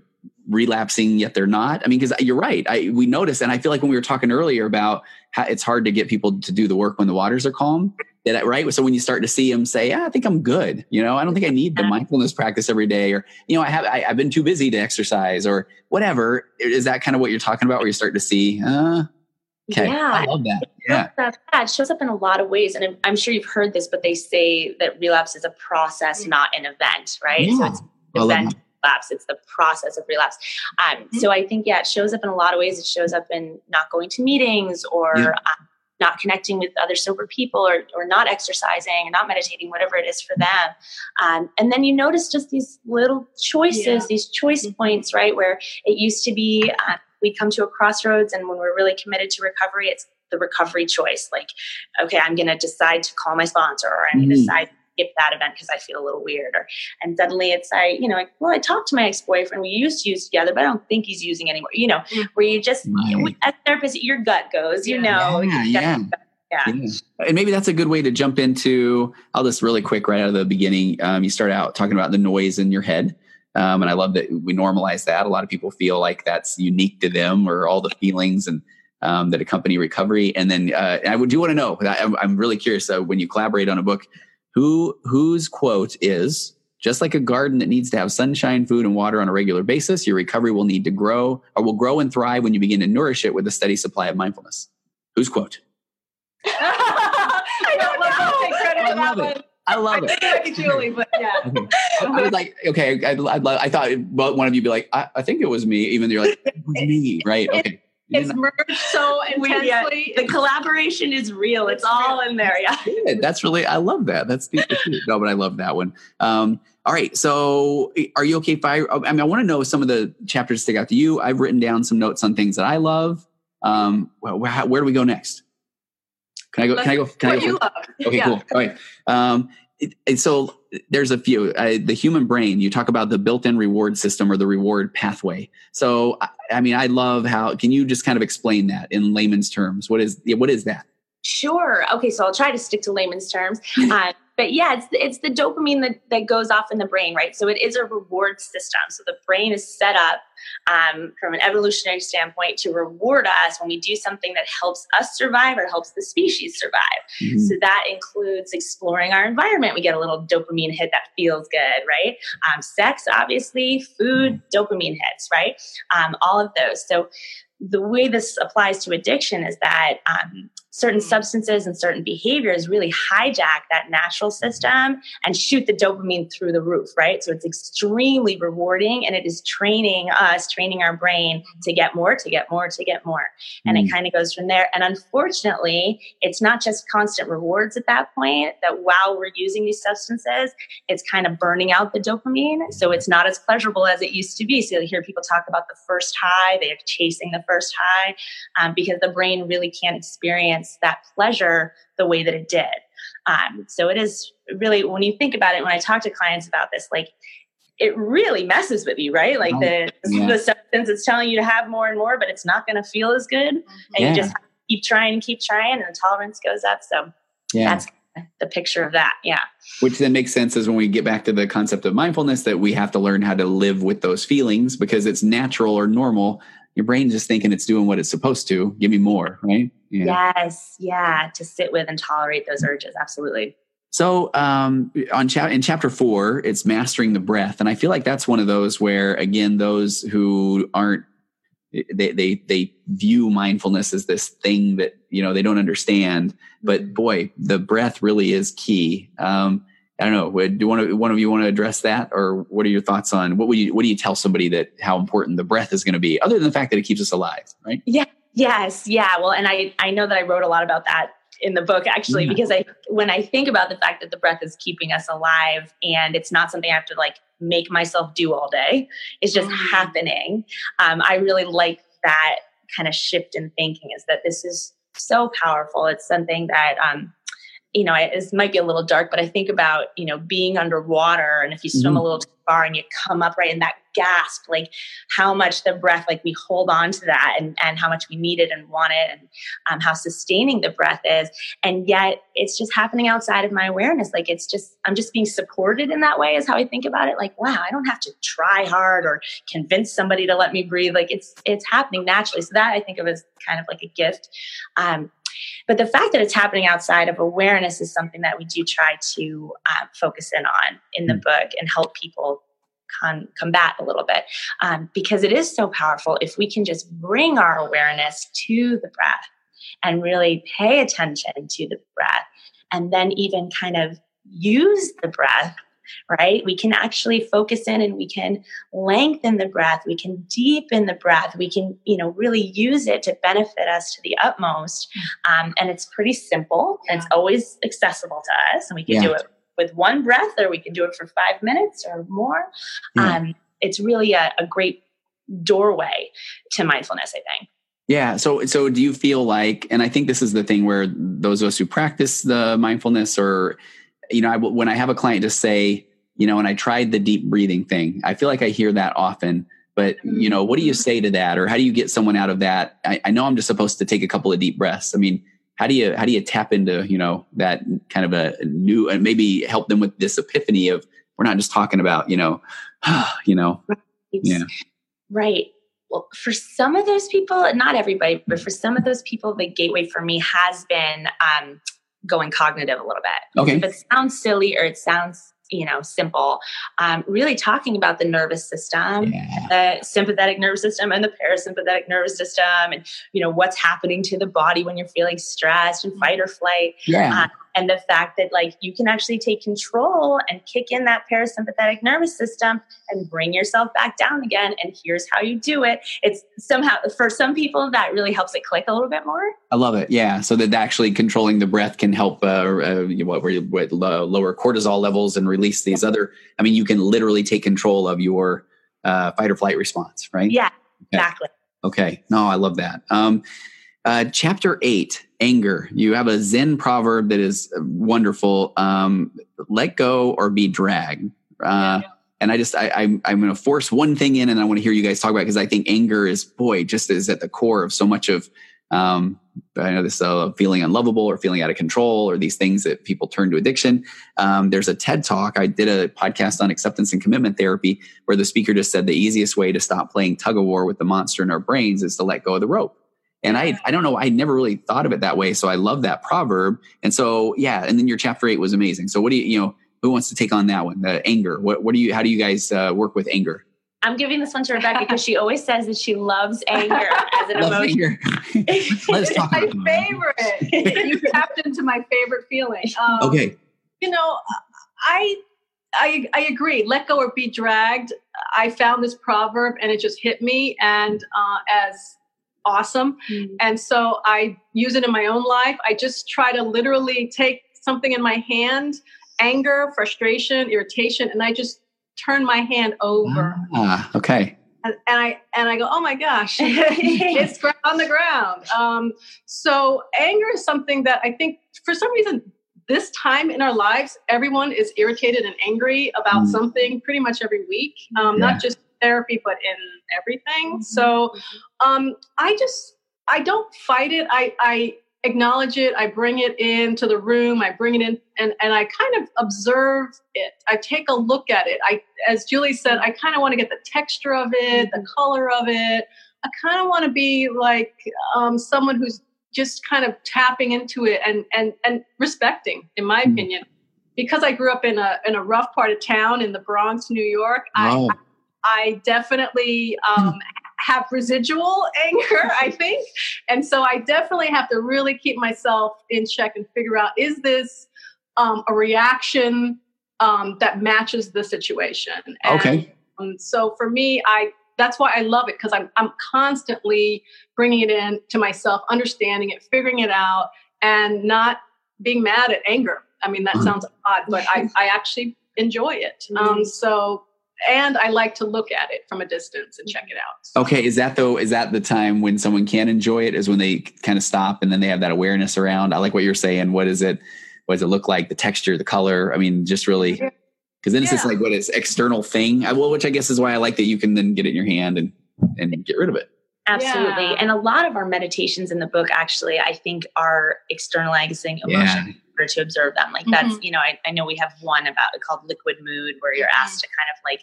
relapsing yet they're not. I mean, because you're right. I we noticed, and I feel like when we were talking earlier about how it's hard to get people to do the work when the waters are calm that right? So when you start to see them say yeah, i think i'm good you know? I don't think i need the mindfulness practice every day or you know i have I, have been too busy to exercise or whatever. Is that kind of what you're talking about where you start to see uh okay yeah. I love that. Yeah. that, it shows up in a lot of ways and I'm, sure you've heard this but they say that relapse is a process not an event right? Yeah. so it's event relapse it's the process of relapse um, mm-hmm. so i think yeah it shows up in a lot of ways it shows up in not going to meetings or yeah. um, not connecting with other sober people or, or not exercising or not meditating, whatever it is for them. Um, and then you notice just these little choices, yeah. these choice mm-hmm. points, right? Where it used to be uh, we come to a crossroads, and when we're really committed to recovery, it's the recovery choice. Like, okay, I'm going to decide to call my sponsor, or I'm going to mm-hmm. decide skip that event because I feel a little weird. Or and suddenly it's I, you know, like, well, I talked to my ex boyfriend. We used to use together, but I don't think he's using anymore. You know, mm. where you just right. as a therapist, your gut goes. You know, yeah, yeah. Yeah. yeah. And maybe that's a good way to jump into. I'll just really quick right out of the beginning. Um, you start out talking about the noise in your head. Um, and I love that we normalize that. A lot of people feel like that's unique to them or all the feelings and um, that accompany recovery. And then uh, I do want to know, I, am really curious uh, when you collaborate on a book, who whose quote is just like a garden that needs to have sunshine, food, and water on a regular basis, your recovery will need to grow or will grow and thrive when you begin to nourish it with a steady supply of mindfulness. Whose quote? I don't know. I love it. I love I it. Julie, but yeah. Okay. I was like, okay, I, I, I thought one of you would be like, I, I, think it was me, even though you're like, it was me, right? Okay it's merged so intensely. Yeah, the collaboration is real. It's, it's all real. in there. Yeah. Good. That's really, I love that. That's the, no, but I love that one. Um, all right. So are you okay if I, I mean, I want to know some of the chapters stick out to you. I've written down some notes on things that I love. Um, where, where do we go next? Can I go? Can I go? Can I go? Okay, yeah. cool. All right. Um, it, so there's a few uh, the human brain you talk about the built-in reward system or the reward pathway. So I, I, mean i love how can you just kind of explain that in layman's terms? What is what is that? Sure. Okay so i'll try to stick to layman's terms. Uh, but yeah, it's it's the dopamine that, that goes off in the brain, right? So it is a reward system. So the brain is set up um, from an evolutionary standpoint to reward us when we do something that helps us survive or helps the species survive. Mm-hmm. So that includes exploring our environment. We get a little dopamine hit that feels good, right? Um, sex, obviously, food, dopamine hits, right? Um, all of those. So the way this applies to addiction is that um, certain substances and certain behaviors really hijack that natural system and shoot the dopamine through the roof, right? So it's extremely rewarding and it is training us, training our brain to get more, to get more, to get more. And mm. it kind of goes from there. And unfortunately, it's not just constant rewards at that point, that while we're using these substances, it's kind of burning out the dopamine. So it's not as pleasurable as it used to be. So you hear people talk about the first high, they're chasing the first high um, because the brain really can't experience that pleasure the way that it did. Um, so it is really, when you think about it, when I talk to clients about this, like it really messes with you, right? Like the, yeah. the substance is telling you to have more and more, but it's not going to feel as good. And yeah. you just keep trying and keep trying, and the tolerance goes up. So yeah. that's the picture of that. Yeah. Which then makes sense as when we get back to the concept of mindfulness that we have to learn how to live with those feelings because it's natural or normal your brain's just thinking it's doing what it's supposed to. Give me more, right? Yeah. Yes, yeah, to sit with and tolerate those urges. Absolutely. So, um, on cha- in chapter four, it's mastering the breath, and I feel like that's one of those where, again, those who aren't they they they view mindfulness as this thing that you know they don't understand. But mm-hmm. boy, the breath really is key. Um, I don't know. Do one of one of you want to address that, or what are your thoughts on what would you what do you tell somebody that how important the breath is going to be, other than the fact that it keeps us alive, right? Yeah. Yes. Yeah. Well, and I I know that I wrote a lot about that in the book actually yeah. because I when I think about the fact that the breath is keeping us alive and it's not something I have to like make myself do all day, it's just mm. happening. Um, I really like that kind of shift in thinking is that this is so powerful. It's something that, um, you know, it might be a little dark, but I think about, you know, being underwater and if you swim mm-hmm. a little too far and you come up right in that gasp, like how much the breath, like we hold on to that and, and how much we need it and want it and um, how sustaining the breath is. And yet it's just happening outside of my awareness. Like it's just, I'm just being supported in that way is how I think about it. Like, wow, I don't have to try hard or convince somebody to let me breathe. Like it's, it's happening naturally. So that I think of as kind of like a gift. Um, but the fact that it's happening outside of awareness is something that we do try to uh, focus in on in the mm. book and help people con- combat a little bit um, because it is so powerful if we can just bring our awareness to the breath and really pay attention to the breath and then even kind of use the breath right? We can actually focus in and we can lengthen the breath, we can deepen the breath, we can, you know, really use it to benefit us to the utmost. Um, and it's pretty simple. Yeah. It's always accessible to us, and we can yeah. do it with one breath, or we can do it for five minutes or more. Yeah. Um, it's really a, a great doorway to mindfulness, I think. Yeah. So, so do you feel like, and I think this is the thing where those of us who practice the mindfulness or you know, I, when I have a client just say, you know, and I tried the deep breathing thing, I feel like I hear that often. But you know, what do you mm-hmm. say to that, or how do you get someone out of that? I, I know I'm just supposed to take a couple of deep breaths. I mean, how do you how do you tap into you know that kind of a new and maybe help them with this epiphany of we're not just talking about you know, you know, right. yeah, right. Well, for some of those people, not everybody, but for some of those people, the gateway for me has been um, going cognitive a little bit. Okay. If it sounds silly or it sounds you know simple um, really talking about the nervous system yeah. the sympathetic nervous system and the parasympathetic nervous system and you know what's happening to the body when you're feeling stressed and fight or flight yeah. Uh, and the fact that like you can actually take control and kick in that parasympathetic nervous system and bring yourself back down again and here's how you do it. It's somehow for some people that really helps it click a little bit more. I love it. Yeah. So that actually controlling the breath can help uh, uh, what, with lower cortisol levels and release these yeah. other i mean you can literally take control of your uh, fight or flight response right? Yeah. Okay. exactly. Okay. No i love that. Um, uh, chapter eight, anger. You have a Zen proverb that is wonderful. Um, let go or be dragged. Uh, and I just, I, I, I'm going to force one thing in and I want to hear you guys talk about because I think anger is, boy, just is at the core of so much of, um, I know this uh, feeling unlovable or feeling out of control or these things that people turn to addiction. Um, there's a TED talk. I did a podcast on acceptance and commitment therapy where the speaker just said the easiest way to stop playing tug of war with the monster in our brains is to let go of the rope. And I, I don't know, I never really thought of it that way. So I love that proverb. And so, yeah. And then your chapter eight was amazing. So what do you, you know, who wants to take on that one? The anger. What, what do you, how do you guys uh, work with anger? I'm giving this one to Rebecca because she always says that she loves anger as an emotion. Let's talk it's my favorite. you tapped into my favorite feeling. Um, okay. You know, I, I, I agree. Let go or be dragged. I found this proverb and it just hit me. And uh, as awesome. Mm. And so I use it in my own life. I just try to literally take something in my hand, anger, frustration, irritation, and I just turn my hand over. Ah, okay. And, and I and I go, oh my gosh, it's on the ground. Um, so anger is something that I think for some reason this time in our lives, everyone is irritated and angry about mm. something pretty much every week. Um, yeah. Not just therapy, but in everything. Mm-hmm. So mm-hmm. um, I just I don't fight it. I I acknowledge it. I bring it into the room. I bring it in and, and I kind of observe it. I take a look at it. I, as Julie said, I kind of want to get the texture of it, the mm-hmm. color of it. I kind of want to be like um, someone who's just kind of tapping into it and and and respecting, in my mm. opinion. Because I grew up in a in a rough part of town in the Bronx, New York, I, I definitely um, have residual anger, I think. And so I definitely have to really keep myself in check and figure out is this um, a reaction um, that matches the situation? And, okay. Um, so for me, I that's why I love it because I'm I'm constantly bringing it in to myself, understanding it, figuring it out, and not being mad at anger. I mean, that mm-hmm. sounds odd, but I, I actually enjoy it. Um, so and I like to look at it from a distance and check it out. So. Okay, is that though? Is that the time when someone can enjoy it? Is when they kind of stop and then they have that awareness around. I like what you're saying. What is it? What does it look like? The texture, the color. I mean, just really because then it's yeah. just like what is external thing. I, well, which I guess is why I like that you can then get it in your hand and and get rid of it. Absolutely. Yeah. And a lot of our meditations in the book actually, I think, are externalizing emotion. Yeah to observe them. Like that's, mm-hmm. you know, I, I know we have one about it called liquid mood where you're asked to kind of like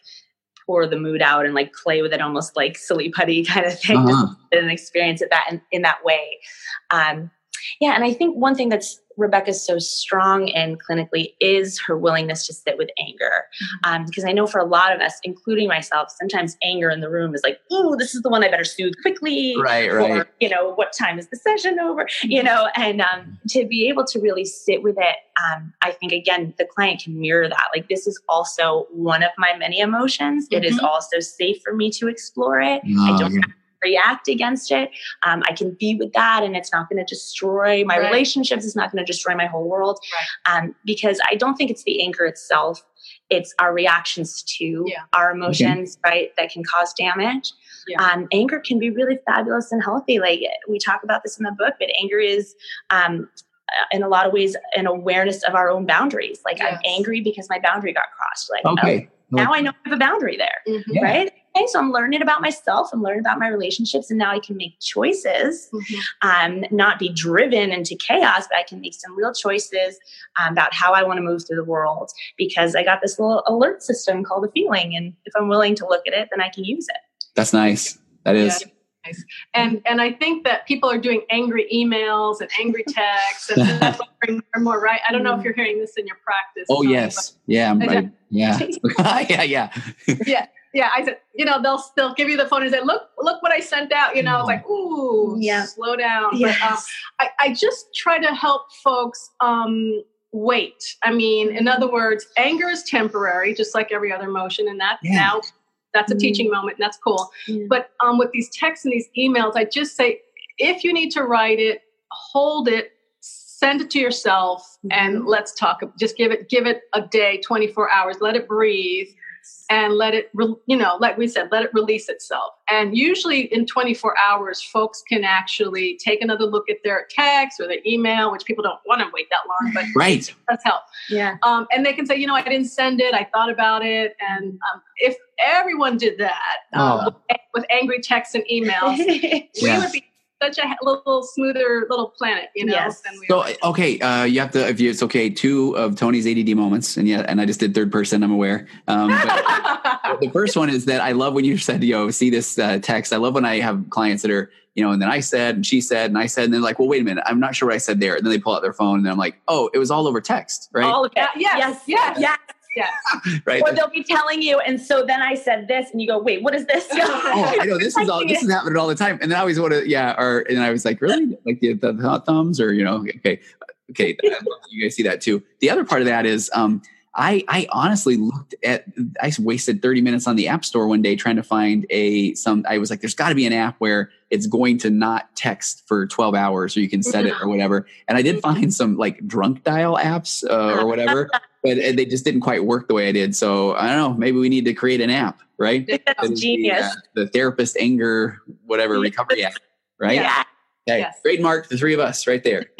pour the mood out and like play with it almost like silly putty kind of thing uh-huh. and experience it that in, in that way. Um, yeah, and I think one thing that's Rebecca's so strong in clinically is her willingness to sit with anger. Mm-hmm. Um, because I know for a lot of us, including myself, sometimes anger in the room is like, "Ooh, this is the one I better soothe quickly." Right, right. Or, you know, what time is the session over? You mm-hmm. know, and um, to be able to really sit with it, um, I think again the client can mirror that. Like, this is also one of my many emotions. Mm-hmm. It is mm-hmm. also safe for me to explore it. Oh, I don't. Yeah react against it. Um, I can be with that and it's not going to destroy my right. relationships. It's not going to destroy my whole world. Right. Um, because I don't think it's the anger itself. It's our reactions to yeah. our emotions, okay. right, that can cause damage. Yeah. Um, anger can be really fabulous and healthy. Like we talk about this in the book, but anger is um, in a lot of ways an awareness of our own boundaries. Like yes. I'm angry because my boundary got crossed. Like okay. Oh, now I know I have a boundary there, mm-hmm. yeah. right? Okay, so I'm learning about myself, I'm learning about my relationships, and now I can make choices, mm-hmm. um, not be driven into chaos, but I can make some real choices um, about how I want to move through the world because I got this little alert system called a feeling, and if I'm willing to look at it, then I can use it. That's nice. That is. Yeah. Nice. And and I think that people are doing angry emails and angry texts and that's more and more, right? I don't know if mm. you're hearing this in your practice. Oh yes, yeah, I, yeah, yeah, yeah, yeah yeah, I said, you know, they'll they'll give you the phone and say, look, look what I sent out. You know, it's like, ooh, yeah, slow down. Yes. But, um, I, I just try to help folks um, wait. I mean, in other words, anger is temporary, just like every other emotion, and that yeah. now that's a mm. teaching moment, and that's cool. Yeah. But um, with these texts and these emails, I just say, if you need to write it, hold it, send it to yourself, mm-hmm. and let's talk. Just give it give it a day, twenty four hours, let it breathe and let it, re- you know, like we said, let it release itself. And usually in 24 hours, folks can actually take another look at their text or their email, which people don't want to wait that long, but right. that's help. Yeah. Um, and they can say, you know, I didn't send it. I thought about it. And um, if everyone did that um, oh. with, with, angry texts and emails, yeah. we would be such a little smoother little planet, you know. Yes. so okay, uh, you have to if you, it's okay. Two of Tony's ADD moments, and yeah, and I just did third person. I'm aware. Um, the first one is that I love when you said, "Yo, see this uh, text." I love when I have clients that are, you know, and then I said, and she said, and I said, and they're like, "Well, wait a minute, I'm not sure what I said there." And then they pull out their phone, and I'm like, "Oh, it was all over text, right?" All of it. Yes. Yes. Yes. yes. Yeah. right. Or they'll be telling you, and so then I said this, and you go, "Wait, what is this?" oh, I know this is all. This is happening all the time, and then I always want to, yeah. Or and I was like, really, like the, the hot thumbs, or you know, okay, okay. you guys see that too. The other part of that is, um, I I honestly looked at I wasted 30 minutes on the app store one day trying to find a some I was like there's got to be an app where it's going to not text for 12 hours or you can set it or whatever and I did find some like drunk dial apps uh, or whatever but they just didn't quite work the way I did so I don't know maybe we need to create an app right That's genius the, uh, the, therapist anger whatever recovery app right yeah okay yes. trademark the three of us right there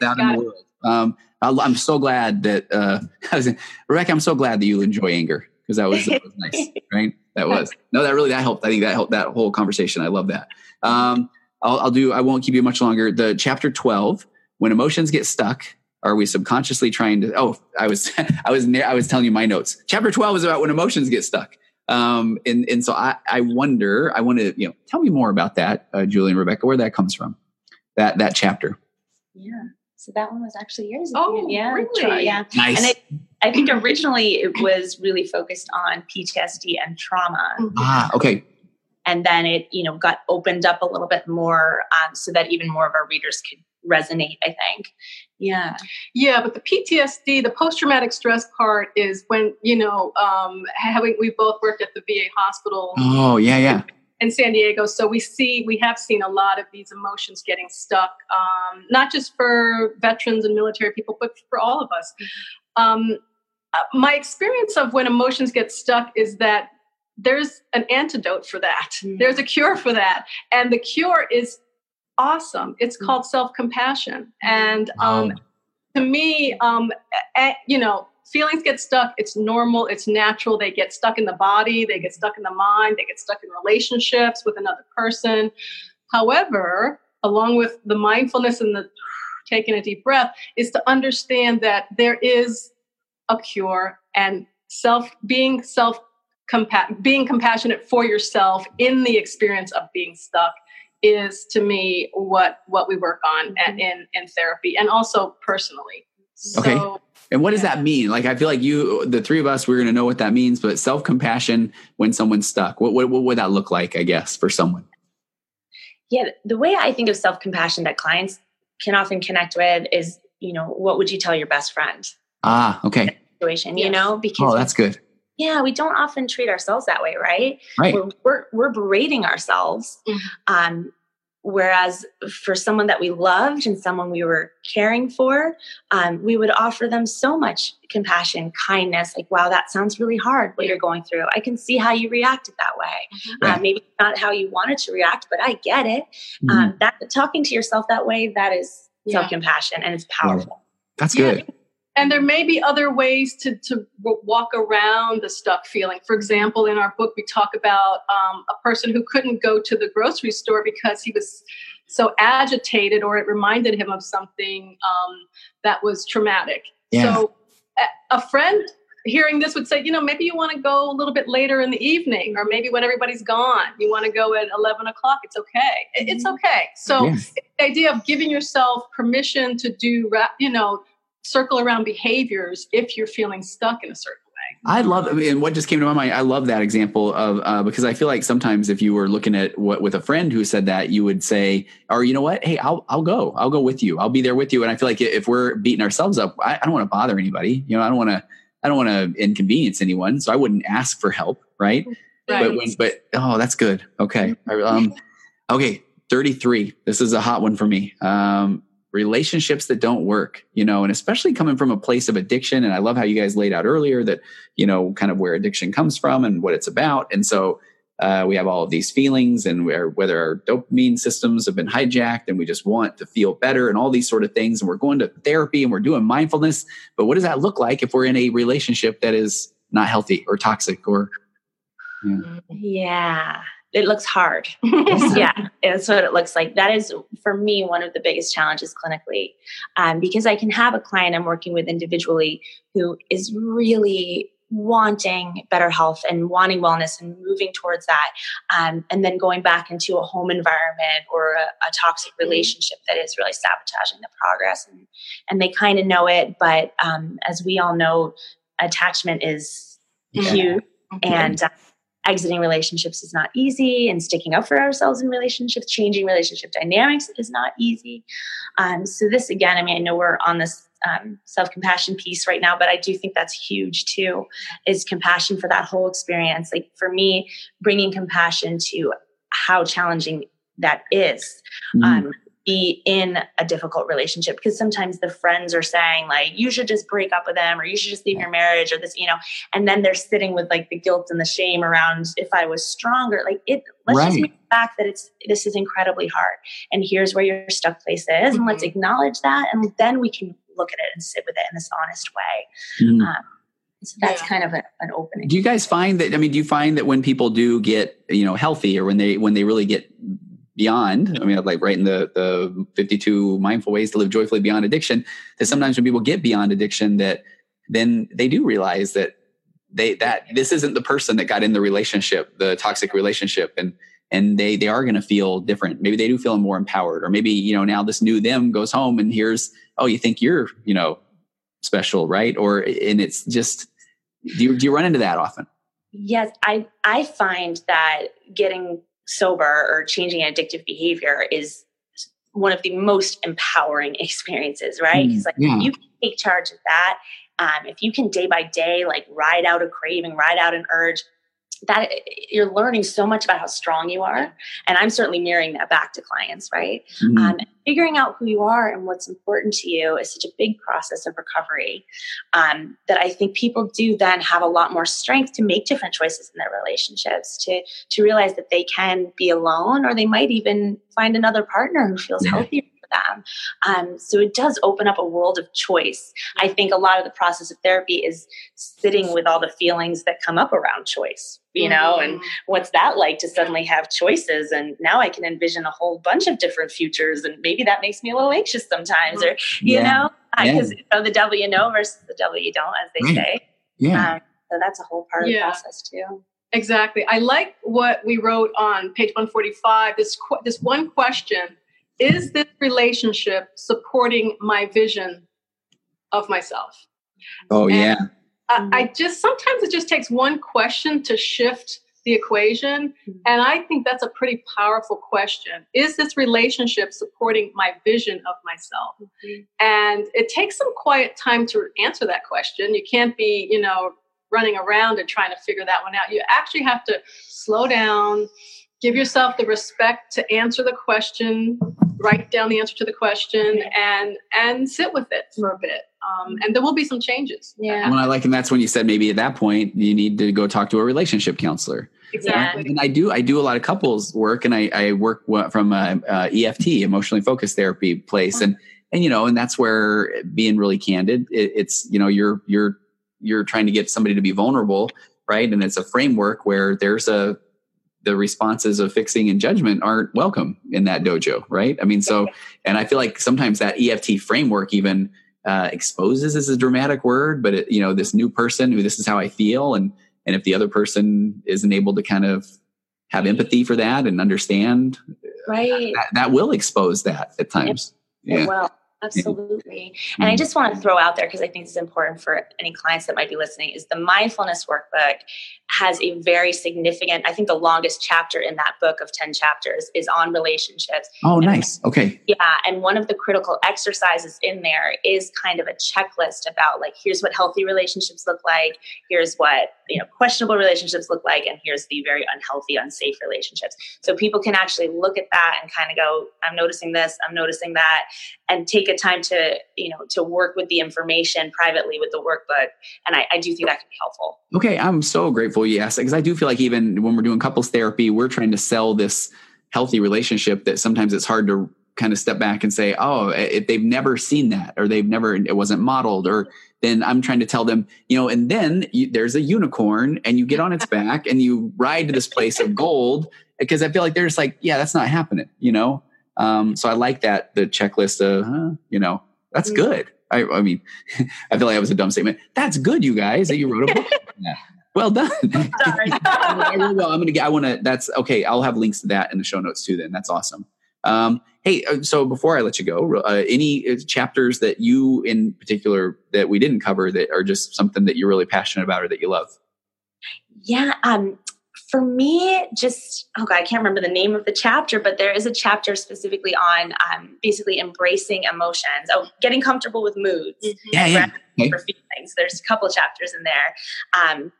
down in the world um, I'm so glad that uh, Rebecca. I'm so glad that you enjoy anger because that was, that was nice, right? That was no, that really that helped. I think that helped that whole conversation. I love that. Um, I'll, I'll do. I won't keep you much longer. The chapter twelve, when emotions get stuck, are we subconsciously trying to? Oh, I was, I was, I was telling you my notes. Chapter twelve is about when emotions get stuck. Um, and and so I, I wonder. I want to, you know, tell me more about that, uh, Julie and Rebecca, where that comes from. That that chapter. Yeah. So that one was actually yours. Oh, yeah, really? Yeah, nice. And it, I think originally it was really focused on PTSD and trauma. Mm-hmm. Ah, okay. And then it, you know, got opened up a little bit more, um, so that even more of our readers could resonate. I think. Yeah. Yeah, but the PTSD, the post-traumatic stress part, is when you know, um, having we both worked at the VA hospital. Oh yeah, yeah in San Diego. So we see, we have seen a lot of these emotions getting stuck, um, not just for veterans and military people, but for all of us. Um, uh, my experience of when emotions get stuck is that there's an antidote for that. Mm-hmm. There's a cure for that. And the cure is awesome. It's mm-hmm. called self compassion. And um, to me, um, you know, feelings get stuck. It's normal. It's natural. They get stuck in the body. They get stuck in the mind. They get stuck in relationships with another person. However, along with the mindfulness and the taking a deep breath, is to understand that there is a cure and self being self compa- being compassionate for yourself in the experience of being stuck is to me what what we work on mm-hmm. in in therapy and also personally. Okay. And what does yeah. that mean? Like, I feel like you, the three of us, we're going to know what that means. But self compassion when someone's stuck, what, what what would that look like? I guess for someone. Yeah, the way I think of self compassion that clients can often connect with is, you know, what would you tell your best friend? Ah, okay. Situation, yes. you know, because oh, that's good yeah we don't often treat ourselves that way right right we're we're, we're berating ourselves mm-hmm. um, whereas for someone that we loved and someone we were caring for um, we would offer them so much compassion kindness like wow that sounds really hard what you're going through i can see how you reacted that way mm-hmm. uh, maybe not how you wanted to react but i get it mm-hmm. um, that talking to yourself that way that is yeah. self-compassion and it's powerful that's good yeah and there may be other ways to, to walk around the stuck feeling. For example, in our book, we talk about um, a person who couldn't go to the grocery store because he was so agitated or it reminded him of something um, that was traumatic. Yeah. So a friend hearing this would say, you know, maybe you want to go a little bit later in the evening, or maybe when everybody's gone, you want to go at 11 o'clock. It's okay. It's mm-hmm. okay. So yes. the idea of giving yourself permission to do, you know, circle around behaviors if you're feeling stuck in a certain way. I love, I mean, what just came to my mind, I love that example of, uh, because I feel like sometimes if you were looking at what with a friend who said that, you would say, or you know what, hey, I'll, I'll go, I'll go with you. I'll be there with you. And I feel like if we're beating ourselves up, I, I don't want to bother anybody. You know, I don't want to, I don't want to inconvenience anyone. So I wouldn't ask for help. Right. right. But when, but, oh, that's good. Okay. um, okay. 33. This is a hot one for me. Um, relationships that don't work, you know, and especially coming from a place of addiction. And I love how you guys laid out earlier that, you know, kind of where addiction comes from and what it's about. And so uh, we have all of these feelings and where, whether our dopamine systems have been hijacked and we just want to feel better and all these sort of things. And we're going to therapy and we're doing mindfulness. But what does that look like if we're in a relationship that is not healthy or toxic or, yeah. yeah it looks hard. yeah, that's what it looks like. That is for me one of the biggest challenges clinically, um, because I can have a client I'm working with individually who is really wanting better health and wanting wellness and moving towards that um, and then going back into a home environment or a, a, toxic mm-hmm. relationship that is really sabotaging the progress and, and they kind of know it but um, as we all know attachment is yeah. huge mm-hmm. and uh, exiting relationships is not easy and sticking up for ourselves in relationships changing relationship dynamics is not easy. Um, so this again i mean i know we're on this um, self-compassion piece right now but i do think that's huge too is compassion for that whole experience. Like for me bringing compassion to how challenging that is. Mm. um, be in a difficult relationship because sometimes the friends are saying like you should just break up with them or you should just leave your marriage or this you know and then they're sitting with like the guilt and the shame around if i was stronger like it let's right. just make the fact that it's this is incredibly hard and here's where your stuck place is mm-hmm. and let's mm-hmm. acknowledge that and then we can look at it and sit with it in this honest way mm-hmm. um, so that's yeah. kind of a, an opening. Do you guys find that? I mean, do you find that when people do get you know healthy, or when they when they really get beyond i mean like right in the the 52 mindful ways to live joyfully beyond addiction that sometimes when people get beyond addiction that then they do realize that they that this isn't the person that got in the relationship the toxic relationship and and they they are going to feel different. Maybe they do feel more empowered or maybe you know now this new them goes home and here's oh you think you're you know special right? Or and it's just do you, do you run into that often? Yes i i find that getting sober or changing addictive behavior is one of the most empowering experiences, right? Because mm, like yeah. you can take charge of that. Um, if you can day by day like ride out a craving, ride out an urge, that you're learning so much about how strong you are and i'm certainly mirroring that back to clients right mm-hmm. um, figuring out who you are and what's important to you is such a big process of recovery um, that i think people do then have a lot more strength to make different choices in their relationships to to realize that they can be alone or they might even find another partner who feels yeah. healthier them. Um, so it does open up a world of choice. I think a lot of the process of therapy is sitting with all the feelings that come up around choice, you know, mm-hmm. and what's that like to suddenly have choices? And now I can envision a whole bunch of different futures, and maybe that makes me a little anxious sometimes, or, you yeah. know, because yeah. you know, the devil you know versus the devil you don't, as they say. Yeah. Um, so that's a whole part yeah. of the process too. Exactly. I like what we wrote on page 145. This qu- this one question is this relationship supporting my vision of myself? Oh, and yeah. I, I, just sometimes it just takes one question to shift the equation. Mm-hmm. And I think that's a pretty powerful question. Is this relationship supporting my vision of myself? Mm-hmm. And it takes some quiet time to answer that question. You can't be, you know, running around and trying to figure that one out. You actually have to slow down, give yourself the respect to answer the question write down the answer to the question and and sit with it for a bit. Um, and there will be some changes. Yeah. Well i like and that's when you said maybe at that point you need to go talk to a relationship counselor. Exactly. And i do i do a lot of couples work and i, I work from a, a eft emotionally focused therapy place. And and you know and that's where being really candid it, it's you know you're you're you're trying to get somebody to be vulnerable right? And it's a framework where there's a the responses of fixing and judgment aren't welcome in that dojo, right? I mean, so, and I feel like sometimes that EFT framework even uh, exposes is a dramatic word, but it, you know, this new person who this is how I feel, and and if the other person isn't able to kind of have empathy for that and understand, right, that, that will expose that at times. yeah. Well, Absolutely. Mm-hmm. And I just want to throw out there because I think it's important for any clients that might be listening is the mindfulness workbook has a very significant, I think the longest chapter in that book of 10 chapters is on relationships. Oh, and nice. Okay. Yeah. And one of the critical exercises in there is kind of a checklist about like, here's what healthy relationships look like. Here's what, you know, questionable relationships look like. And here's the very unhealthy, unsafe relationships. So people can actually look at that and kind of go, I'm noticing this, I'm noticing that, and take a time to, you know, to work with the information privately with the workbook. And I, I do think that can be helpful. Okay. I'm so grateful grateful you asked because I do feel like even when we're doing couples therapy, we're trying to sell this healthy relationship that sometimes it's hard to kind of step back and say, oh, if they've never seen that or they've never, it wasn't modeled, or then I'm trying to tell them, you know, and then you, there's a unicorn and you get on its back and you ride to this place of gold because I feel like they're just like, yeah, that's not happening, you know? Um, so I like that, the checklist of, huh, you know, that's mm. good. I, I mean, I feel like that was a dumb statement. That's good, you guys, that you wrote a book. Well done. Sorry. I'm gonna get. I want to. That's okay. I'll have links to that in the show notes too. Then that's awesome. Um, hey, uh, so before I let you go, uh, any uh, chapters that you in particular that we didn't cover that are just something that you're really passionate about or that you love? Yeah. Um, for me, just oh god, I can't remember the name of the chapter, but there is a chapter specifically on um, basically embracing emotions. Oh, getting comfortable with moods. Mm-hmm. Yeah, yeah. Okay. For feelings. There's a couple chapters in there. Um,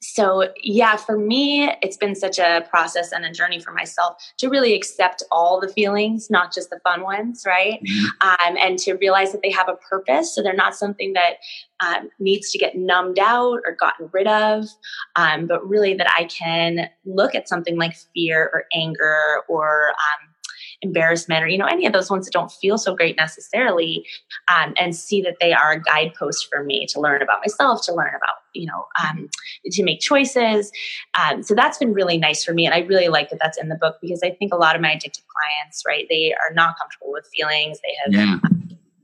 so yeah for me it's been such a process and a journey for myself to really accept all the feelings not just the fun ones right mm-hmm. um, and to realize that they have a purpose so they're not something that um, needs to get numbed out or gotten rid of um, but really that i can look at something like fear or anger or um, embarrassment or you know any of those ones that don't feel so great necessarily um, and see that they are a guidepost for me to learn about myself to learn about you know um, to make choices um, so that's been really nice for me and i really like that that's in the book because i think a lot of my addicted clients right they are not comfortable with feelings they have yeah.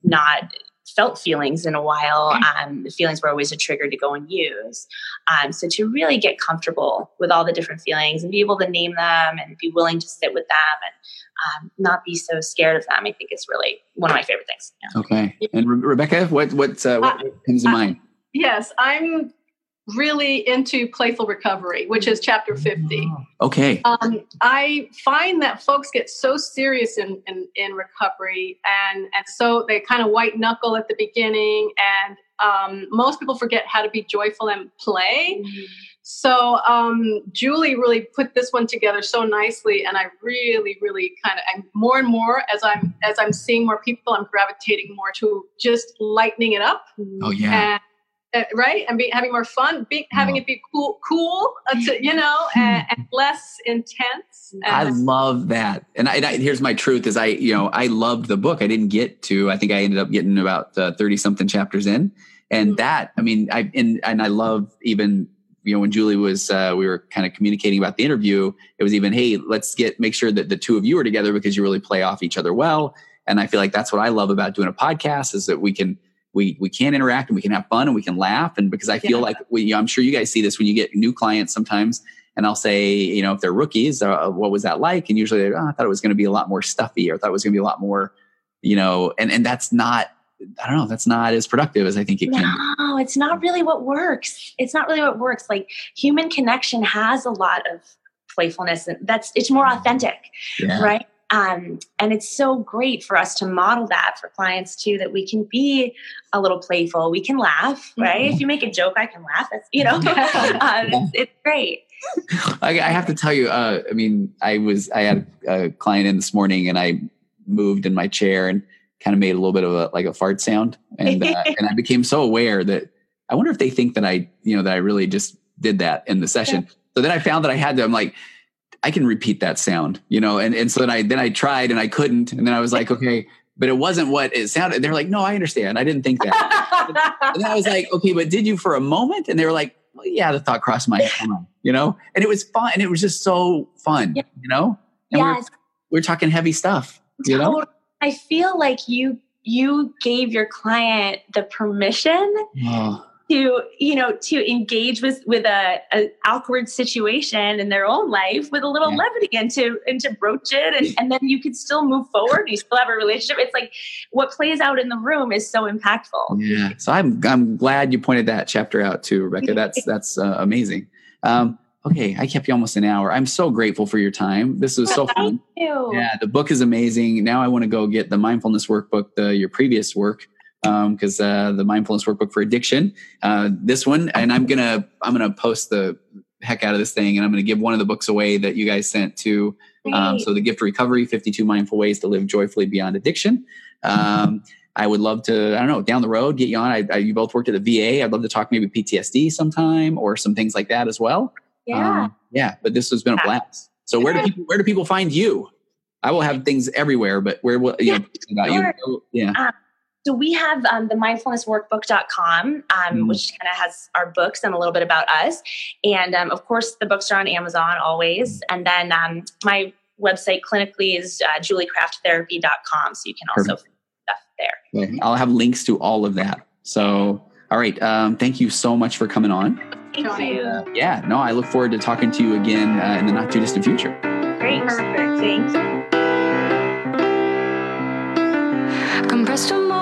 not felt feelings in a while. Um, the feelings were always a trigger to go and use. Um, so to really get comfortable with all the different feelings and be able to name them and be willing to sit with them and um, not be so scared of them, I think is really one of my favorite things. Yeah. Okay. And Re- Rebecca, what what, uh, what uh, comes to uh, mind? Yes, I'm really into playful recovery, which is chapter 50. Okay. Um, I find that folks get so serious in, in, in, recovery and, and so they kind of white knuckle at the beginning and um, most people forget how to be joyful and play. Mm-hmm. So um, Julie really put this one together so nicely, and I really, really kind of, and more and more as I'm as I'm seeing more people, I'm gravitating more to just lightening it up. Oh yeah. And, uh, right, and be, having more fun, be, having it be cool, cool, uh, to, you know, and, and, less intense. And I love that, and, I, I, here's my truth: is I, you know, I loved the book. I didn't get to. I think I ended up getting about thirty uh, something chapters in, and mm-hmm. that, I mean, I and and I love even you know when Julie was uh, we were kind of communicating about the interview, it was even hey let's get make sure that the two of you are together because you really play off each other well. And I feel like that's what I love about doing a podcast is that we can we we can interact and we can have fun and we can laugh and because I feel yeah. like we, you know, I'm sure you guys see this when you get new clients sometimes and I'll say you know if they're rookies uh, what was that like and usually oh, I thought it was going to be a lot more stuffy or I thought it was going to be a lot more you know and and that's not I don't know, that's not as productive as I think it no, can. No, it's not really what works. It's not really what works. Like human connection has a lot of playfulness and that's it's more authentic, yeah. right? Um, and it's so great for us to model that for clients too, that we can be a little playful. We can laugh, right? Mm-hmm. If you make a joke, I can laugh. That's, you know, um, it's, it's, great. I, I, have to tell you, uh, I mean, I was, I had a client in this morning and I moved in my chair and kind of made a little bit of a like a fart sound, and uh, and I became so aware that I wonder if they think that I you know that I really just did that in the session. Yeah. So then I found that I had to. I'm like. I can repeat that sound, you know, and, and so then I then I tried and I couldn't, and then I was like, okay, but it wasn't what it sounded. They're like, no, I understand. I didn't think that. and I was like, okay, but did you for a moment? And they were like, well, yeah, the thought crossed my mind, you know, and it was fun. And it was just so fun, yeah. you know, and yes. we're, we're talking heavy stuff, you know? I feel like you you gave your client the permission oh. To you know to engage with with a, a, awkward situation in their own life with a little yeah. levity and to and to broach it and, and then you could still move forward you still have a relationship it's like what plays out in the room is so impactful yeah so i'm i'm glad you pointed that chapter out too rebecca that's that's uh, amazing um, Okay, I kept you almost an hour. I'm so grateful for your time. This was so fun. Yeah, the book is amazing. Now I want to go get the mindfulness workbook, the your previous work, because um, uh, the mindfulness workbook for addiction. Uh, this one, and I'm gonna I'm gonna post the heck out of this thing, and I'm gonna give one of the books away that you guys sent to. Um, so the gift recovery: 52 mindful ways to live joyfully beyond addiction. Um, I would love to, I don't know, down the road, get you on. I, I, you both worked at the VA. I'd love to talk maybe PTSD sometime or some things like that as well. Yeah. Um, yeah. But this has been a blast. So where do people where do people find you? I will have things everywhere, but where will you yeah, know about sure. you? Yeah. Um, so we have um, the mindfulnessworkbook.com, um, mm. which kind of has our books and a little bit about us. And um, of course, the books are on Amazon always. And then um, my website clinically is uh, juliekrafttherapy.com. So you can also Perfect. stuff there. Okay. I'll have links to all of that. So, all right. Um, thank you so much for coming on. Thank you. Uh, yeah, no, I look forward to talking to you again uh, in the not too distant future. Great. Perfect. Thanks. Compressed